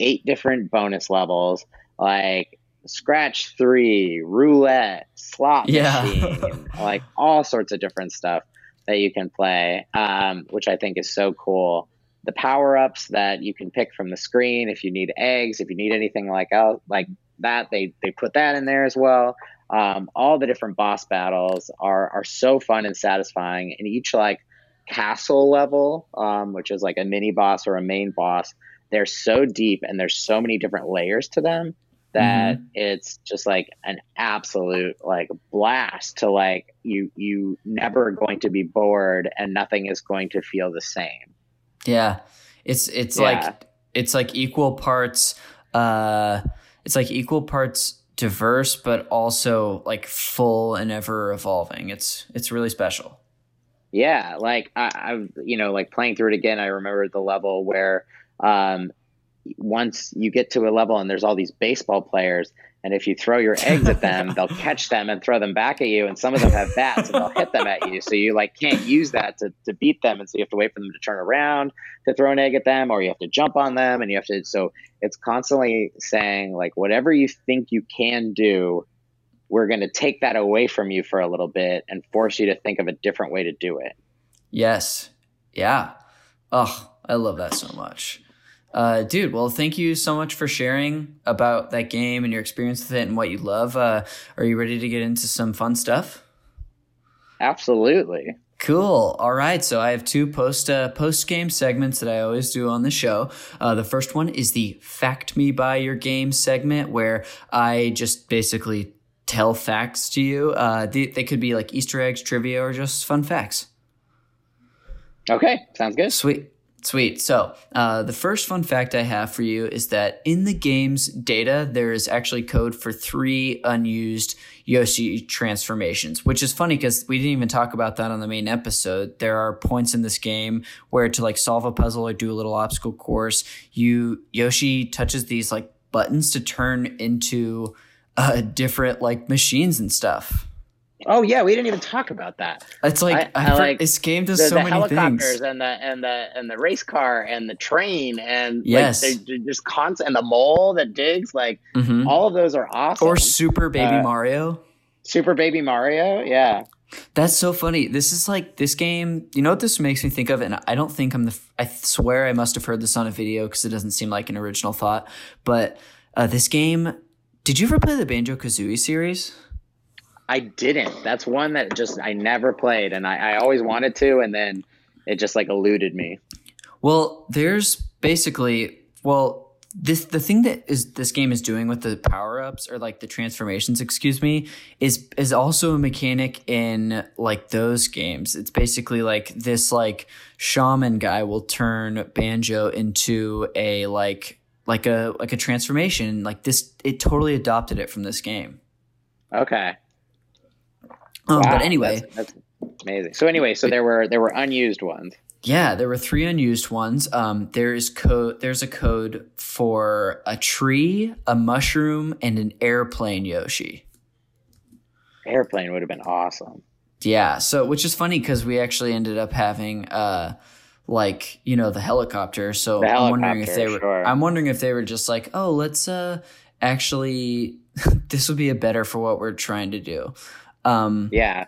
eight different bonus levels, like scratch three, roulette, slot yeah. machine, like all sorts of different stuff that you can play, um, which I think is so cool. The power ups that you can pick from the screen if you need eggs, if you need anything like else, like that they they put that in there as well. Um, all the different boss battles are are so fun and satisfying, and each like castle level, um, which is like a mini boss or a main boss, they're so deep and there's so many different layers to them that mm-hmm. it's just like an absolute like blast to like you you never going to be bored and nothing is going to feel the same. Yeah. It's it's yeah. like it's like equal parts uh it's like equal parts diverse but also like full and ever evolving. It's it's really special. Yeah, like I, I've you know like playing through it again. I remember the level where um, once you get to a level and there's all these baseball players, and if you throw your eggs at them, they'll catch them and throw them back at you. And some of them have bats and they'll hit them at you. So you like can't use that to, to beat them. And so you have to wait for them to turn around to throw an egg at them, or you have to jump on them and you have to. So it's constantly saying like whatever you think you can do, we're going to take that away from you for a little bit and force you to think of a different way to do it. Yes. Yeah. Oh, I love that so much. Uh, dude, well, thank you so much for sharing about that game and your experience with it and what you love. Uh, are you ready to get into some fun stuff? Absolutely. Cool. All right. So I have two post uh, post game segments that I always do on the show. Uh, the first one is the "Fact Me by Your Game" segment, where I just basically tell facts to you. Uh, they, they could be like Easter eggs, trivia, or just fun facts. Okay, sounds good. Sweet. Sweet. So, uh, the first fun fact I have for you is that in the game's data, there is actually code for three unused Yoshi transformations, which is funny because we didn't even talk about that on the main episode. There are points in this game where to like solve a puzzle or do a little obstacle course, you Yoshi touches these like buttons to turn into uh, different like machines and stuff. Oh yeah, we didn't even talk about that. It's like I, I, like this game does the, so the many helicopters things. and the and the and the race car and the train and yes, like, they're, just constant and the mole that digs. Like Mhm. all of those are awesome. Or Super Baby Uh, Mario. Super Baby Mario, yeah. That's so funny. This is like this game. You know what this makes me think of, and I don't think I'm the. I swear I must have heard this on a video because it doesn't seem like an original thought. But uh, this game. Did you ever play the Banjo Kazooie series? I didn't. That's one that just I never played, and I, I always wanted to, and then it just like eluded me. Well, there's basically well this the thing that is this game is doing with the power ups or like the transformations, excuse me, is is also a mechanic in like those games. It's basically like this like shaman guy will turn banjo into a like like a like a transformation. Like this, it totally adopted it from this game. Okay. Um, Wow, but anyway, that's, that's amazing. So anyway, so there were there were unused ones. Yeah, there were three unused ones. Um, there's code. There's a code for a tree, a mushroom, and an airplane Yoshi. Airplane would have been awesome. Yeah. So, which is funny because we actually ended up having, uh, like you know, the helicopter. So The I'm wondering if they were. sure. I'm wondering if they were just like, oh, let's uh, actually, this would be a better for what we're trying to do. Um, Yeah.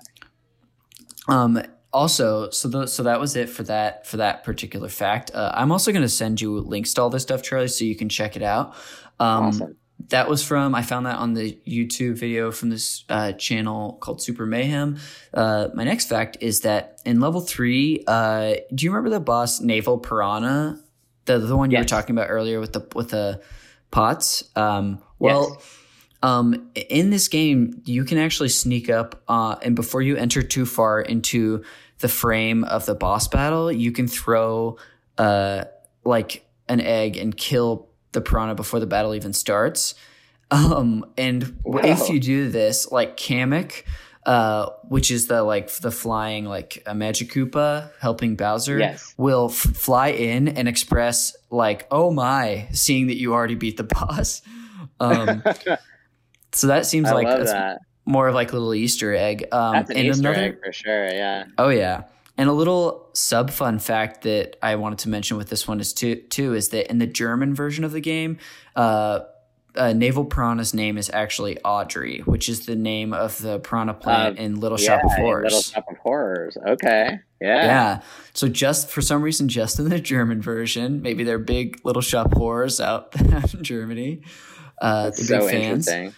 Um, also, so th- so that was it for that for that particular fact. Uh, I'm also going to send you links to all this stuff, Charlie, so you can check it out. Um, Awesome. That was from I found that on the YouTube video from this uh, channel called Super Mayhem. Uh, my next fact is that in level three, uh, do you remember the boss Naval Piranha, the the one you were talking about earlier with the with the pots? Um, well. Um, in this game, you can actually sneak up, uh, and before you enter too far into the frame of the boss battle, you can throw, uh, like an egg and kill the piranha before the battle even starts. Um, and Wow. if you do this, like Kamek, uh, which is the like the flying like a Magic Koopa helping Bowser, Yes. will f- fly in and express like, "Oh my!" Seeing that you already beat the boss. Um, so that seems I like that's that. more of like a little Easter egg. Um, That's an and Easter another, egg for sure. Yeah. Oh yeah. And a little sub fun fact that I wanted to mention with this one is too, too is that in the German version of the game, uh, uh, Naval Piranha's name is actually Audrey, which is the name of the piranha plant Uh, in Little yeah, Shop of Horrors. Little Shop of Horrors. Okay. Yeah. Yeah. So just for some reason, just in the German version, maybe they're big Little Shop horrors out in Germany. Uh, That's so fans. interesting.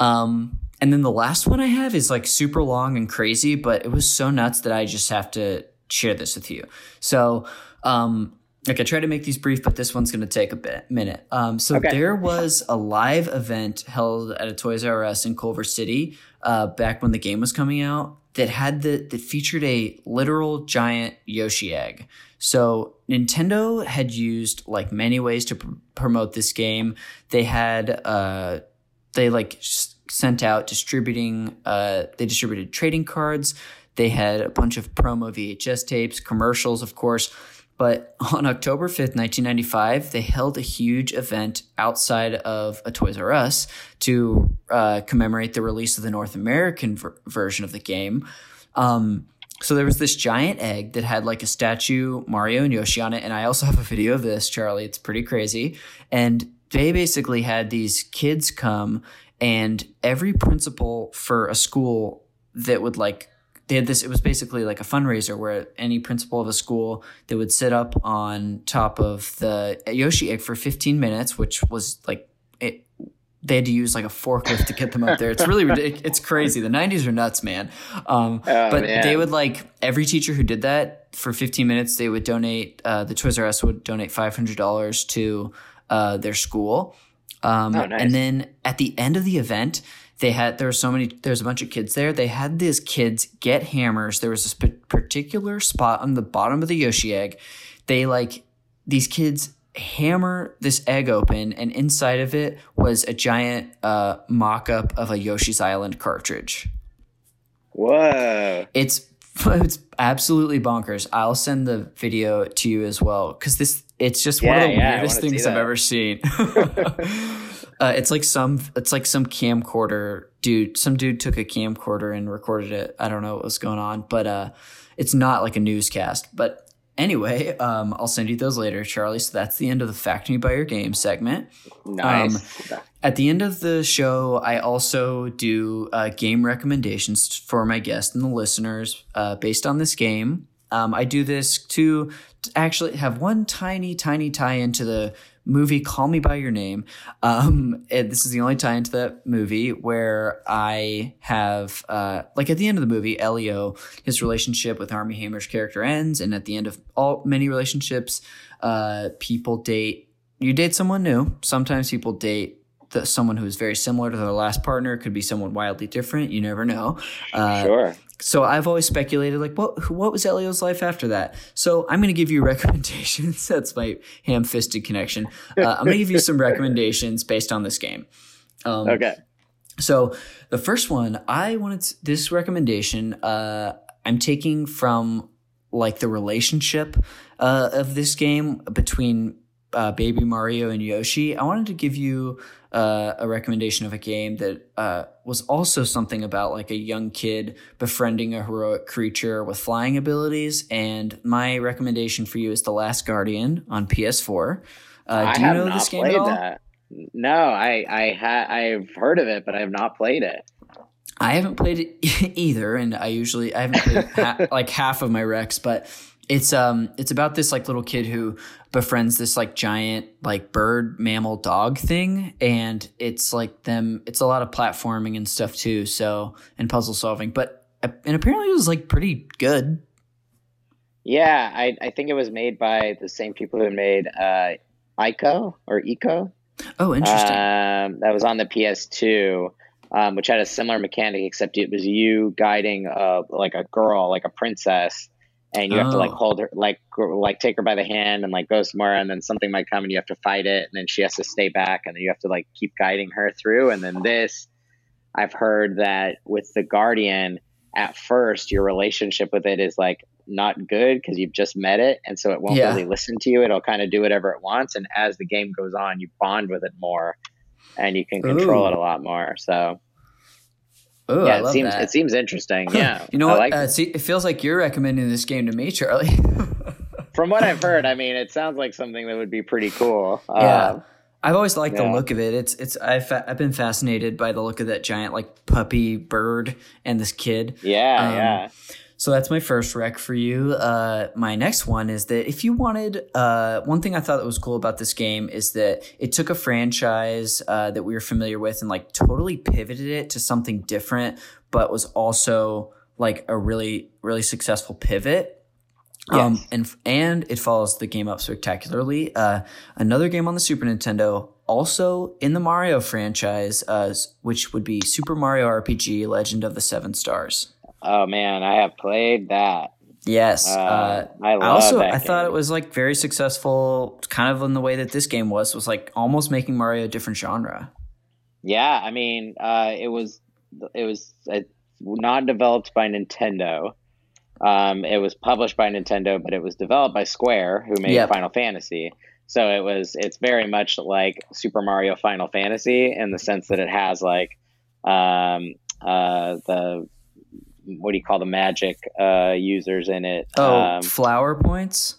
Um, and then the last one I have is like super long and crazy, but it was so nuts that I just have to share this with you. So, um, like I try to make these brief, but this one's going to take a bit minute. Um, so Okay. there was a live event held at a Toys R Us in Culver City uh, back when the game was coming out that had the that featured a literal giant Yoshi egg. So Nintendo had used like many ways to pr- promote this game. They had uh, they like sent out distributing uh, they distributed trading cards they had a bunch of promo vhs tapes commercials of course But on October 5th, 1995, they held a huge event outside of a Toys R Us to uh, commemorate the release of the North American ver- version of the game. Um, so there was this giant egg that had like a statue, Mario and Yoshi on it. And I also have a video of this, Charlie. It's pretty crazy. And they basically had these kids come, and every principal for a school that would like they had this it was basically like a fundraiser where any principal of a school that would sit up on top of the yoshi egg for 15 minutes which was like it they had to use like a forklift to get them up there. It's really it's crazy. The 90s are nuts man. Um, oh, but man. they would like every teacher who did that for 15 minutes they would donate uh, the toys r us would donate $500 to uh, their school. Um, oh, nice. and then at the end of the event they had there were so many there's a bunch of kids there. They had these kids get hammers. There was this particular spot on the bottom of the yoshi egg. They like these kids hammer this egg open and inside of it was a giant uh, mock-up of a yoshi's island cartridge. Whoa. It's it's absolutely bonkers. I'll send the video to you as well because this it's just yeah, one of the yeah, weirdest things i've ever seen Uh, it's like some it's like some camcorder dude. Some dude took a camcorder and recorded it. I don't know what was going on, but uh, it's not like a newscast. But anyway, um, I'll send you those later, Charlie. So that's the end of the Fact Me by Your Game segment. Nice. Um, at the end of the show, I also do uh, game recommendations for my guests and the listeners uh, based on this game. Um, I do this to, to actually have one tiny, tiny tie into the movie Call Me by Your Name. Um, this is the only tie into that movie where I have, uh, like at the end of the movie, Elio, his relationship with Armie Hammer's character ends, and at the end of all many relationships, uh, people date. You date someone new. Sometimes people date the, someone who is very similar to their last partner. Could be someone wildly different. You never know. Uh, sure so I've always speculated like what what was Elio's life after that. So I'm going to give you recommendations. That's my ham-fisted connection. Uh, I'm going to give you some recommendations based on this game. Um, okay. So the first one I wanted to, this recommendation uh, I'm taking from like the relationship uh, of this game between uh, Baby Mario and Yoshi. I wanted to give you uh, a recommendation of a game that uh, was also something about like a young kid befriending a heroic creature with flying abilities. And my recommendation for you is The Last Guardian on PS4. Uh, do you know this game at all? That. No, I I ha- I've heard of it, but I have not played it. I haven't played it either, and I usually I haven't played ha- like half of my recs, but it's um it's about this like little kid who befriends this like giant like bird mammal dog thing and it's like them it's a lot of platforming and stuff too so and puzzle solving but and apparently it was like pretty good. Yeah i i think it was made by the same people who made uh ico or eco. Oh interesting. Um that was on the ps2 um, which had a similar mechanic except it was you guiding uh like a girl like a princess and you have to like oh. hold her like like take her by the hand and like go somewhere and then something might come and you have to fight it and then she has to stay back and then you have to like keep guiding her through and then this i've heard that with the guardian at first your relationship with it is like not good because you've just met it and so it won't yeah. really listen to you it'll kind of do whatever it wants and as the game goes on you bond with it more and you can control Ooh. it a lot more so Ooh, yeah, it seems that. it seems interesting. Yeah, you know what? Like uh, see, it feels like you're recommending this game to me, Charlie. From what I've heard, I mean, it sounds like something that would be pretty cool. Yeah. Uh, I've always liked yeah. the look of it. It's it's I've I've been fascinated by the look of that giant like puppy bird and this kid. Yeah, um, yeah. So that's my first rec for you. Uh, my next one is that if you wanted, uh, one thing I thought that was cool about this game is that it took a franchise uh, that we were familiar with and like totally pivoted it to something different, but was also like a really, really successful pivot. Yes. Um, and and it follows the game up spectacularly. Uh, another game on the Super Nintendo, also in the Mario franchise, uh, which would be Super Mario RPG: Legend of the Seven Stars. Oh man, I have played that. Yes, uh, uh, I, I also I thought it was like very successful, kind of in the way that this game was was like almost making Mario a different genre. Yeah, I mean, uh, it was it was uh, not developed by Nintendo, Um, it was published by Nintendo, but it was developed by Square, who made yep. Final Fantasy. So it was it's very much like Super Mario Final Fantasy in the sense that it has like um, uh, the what do you call the magic uh, users in it? Oh, um, flower points.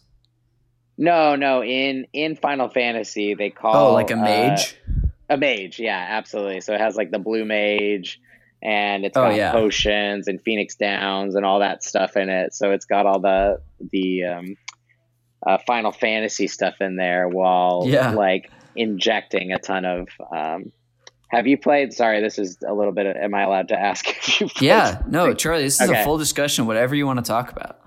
No, no. In in Final Fantasy, they call oh like a uh, mage. Uh, a mage, yeah, absolutely. So it has like the blue mage, and it's oh, got oh, yeah. potions and Phoenix Downs and all that stuff in it. So it's got all the the um, uh, Final Fantasy stuff in there, while yeah. like injecting a ton of um, have you played? Sorry, this is a little bit. Of, am I allowed to ask? yeah, no, Charlie. This is okay. a full discussion. Whatever you want to talk about.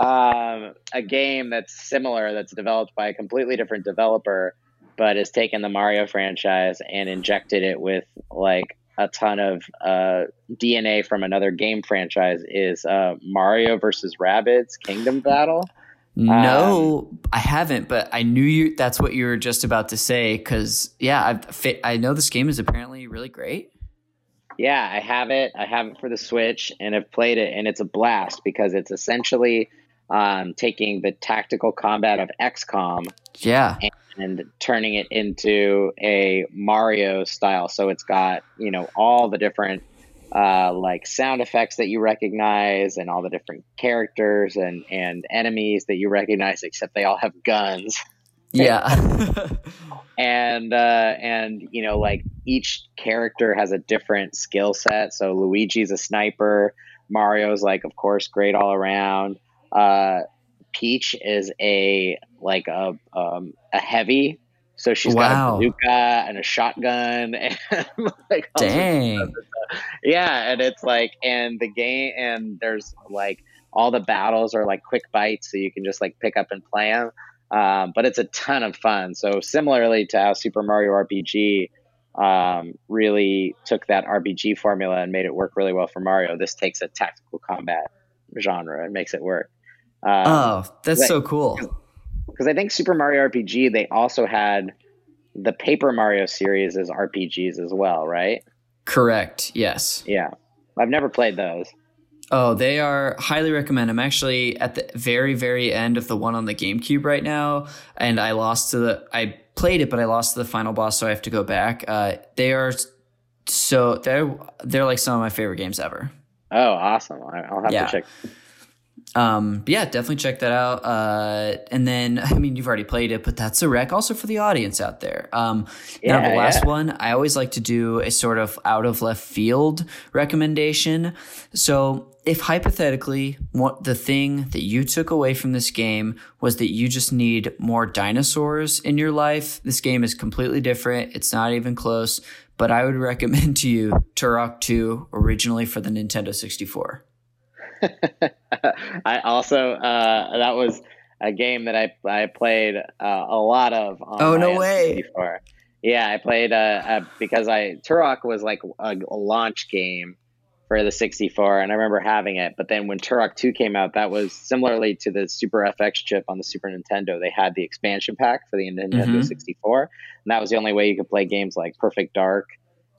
Um, a game that's similar, that's developed by a completely different developer, but has taken the Mario franchise and injected it with like a ton of uh, DNA from another game franchise. Is uh, Mario versus Rabbids Kingdom Battle? No, um, I haven't, but I knew you. That's what you were just about to say. Because yeah, I've, I know this game is apparently really great. Yeah, I have it. I have it for the Switch, and I've played it, and it's a blast because it's essentially um, taking the tactical combat of XCOM. Yeah. And, and turning it into a Mario style. So it's got you know all the different uh, like sound effects that you recognize and all the different characters and, and enemies that you recognize, except they all have guns. Yeah. and, uh, and, you know, like each character has a different skill set. So Luigi's a sniper. Mario's like, of course, great all around. Uh, Peach is a, like a, um, a heavy so she's wow. got a bazooka and a shotgun and like dang, yeah. And it's like, and the game, and there's like all the battles are like quick bites, so you can just like pick up and play them. Um, but it's a ton of fun. So similarly to how Super Mario RPG um, really took that RPG formula and made it work really well for Mario, this takes a tactical combat genre and makes it work. Um, oh, that's so cool because I think Super Mario RPG they also had the Paper Mario series as RPGs as well, right? Correct. Yes. Yeah, I've never played those. Oh, they are highly recommend. I'm actually at the very, very end of the one on the GameCube right now, and I lost to the. I played it, but I lost to the final boss, so I have to go back. Uh, they are so they're they're like some of my favorite games ever. Oh, awesome! I'll have yeah. to check um, yeah, definitely check that out. Uh, and then, I mean, you've already played it, but that's a rec also for the audience out there. Um, yeah, now, the last yeah. one, I always like to do a sort of out of left field recommendation. So, if hypothetically, what the thing that you took away from this game was that you just need more dinosaurs in your life, this game is completely different. It's not even close. But I would recommend to you Turok 2, originally for the Nintendo 64. I also uh, that was a game that I I played uh, a lot of. oh no way! Before. Yeah, I played uh, uh, because I Turok was like a, a, launch game for the 64, and I remember having it. But then when Turok 2 came out, that was similarly to the Super FX chip on the Super Nintendo. They had the expansion pack for the Nintendo mm-hmm. 64, and that was the only way you could play games like Perfect Dark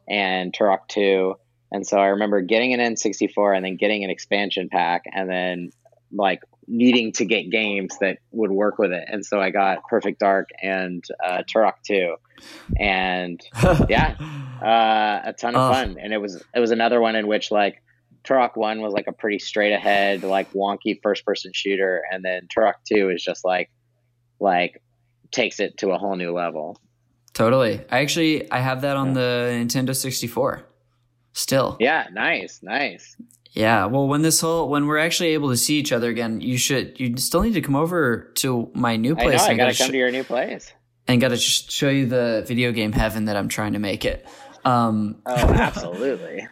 and Turok 2 and so I remember getting an N64 and then getting an expansion pack and then like needing to get games that would work with it. And so I got Perfect Dark and uh, Turok 2. And yeah, uh, a ton of oh. fun. And it was it was another one in which like Turok 1 was like a pretty straight ahead, like wonky first person shooter. And then Turok 2 is just like, like takes it to a whole new level. Totally. I actually I have that on the Nintendo 64 still. Yeah, nice, nice. Yeah, well, when this whole when we're actually able to see each other again, you should you still need to come over to my new place. I, know, I gotta, come sh- to your new place and gotta sh- show you the video game heaven that I'm trying to make it. Um, oh, absolutely.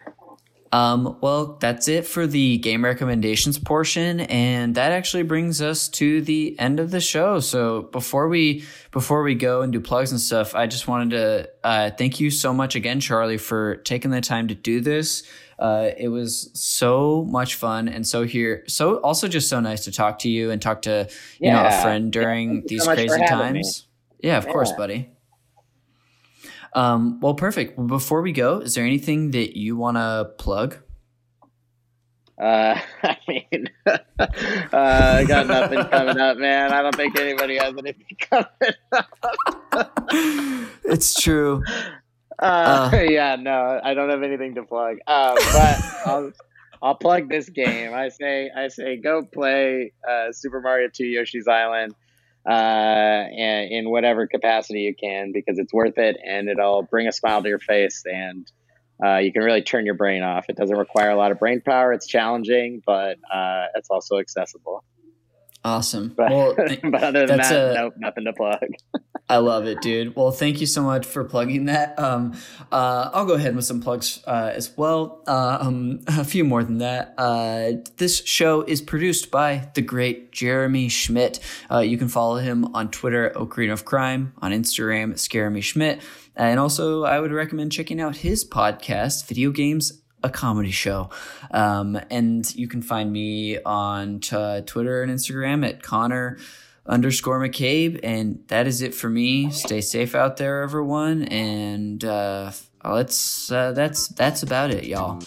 Um, well, that's it for the game recommendations portion, and that actually brings us to the end of the show. So before we before we go and do plugs and stuff, I just wanted to uh, thank you so much again, Charlie, for taking the time to do this. Uh, it was so much fun and so here, so also just so nice to talk to you and talk to you yeah. know a friend during these so crazy times. Me. Yeah, of yeah. course, buddy. Um, well, perfect. Before we go, is there anything that you want to plug? Uh, I mean, uh, I got nothing coming up, man. I don't think anybody has anything coming up. it's true. Uh, uh, yeah, no, I don't have anything to plug. Uh, but I'll, I'll plug this game. I say, I say, go play uh, Super Mario 2 Yoshi's Island uh, in whatever capacity you can because it's worth it and it'll bring a smile to your face and uh, you can really turn your brain off. It doesn't require a lot of brain power. It's challenging, but uh, it's also accessible. Awesome. But, well, but other than that, a, nope, nothing to plug. I love it, dude. Well, thank you so much for plugging that. Um, uh, I'll go ahead with some plugs uh, as well. Uh, um, a few more than that. Uh, this show is produced by the great Jeremy Schmidt. Uh, you can follow him on Twitter Ocarina of Crime, on Instagram at Jeremy Schmidt. And also, I would recommend checking out his podcast, Video Games a comedy show. Um, and you can find me on t- Twitter and Instagram at Connor underscore McCabe. And that is it for me. Stay safe out there, everyone. And uh, let's uh, that's that's about it, y'all.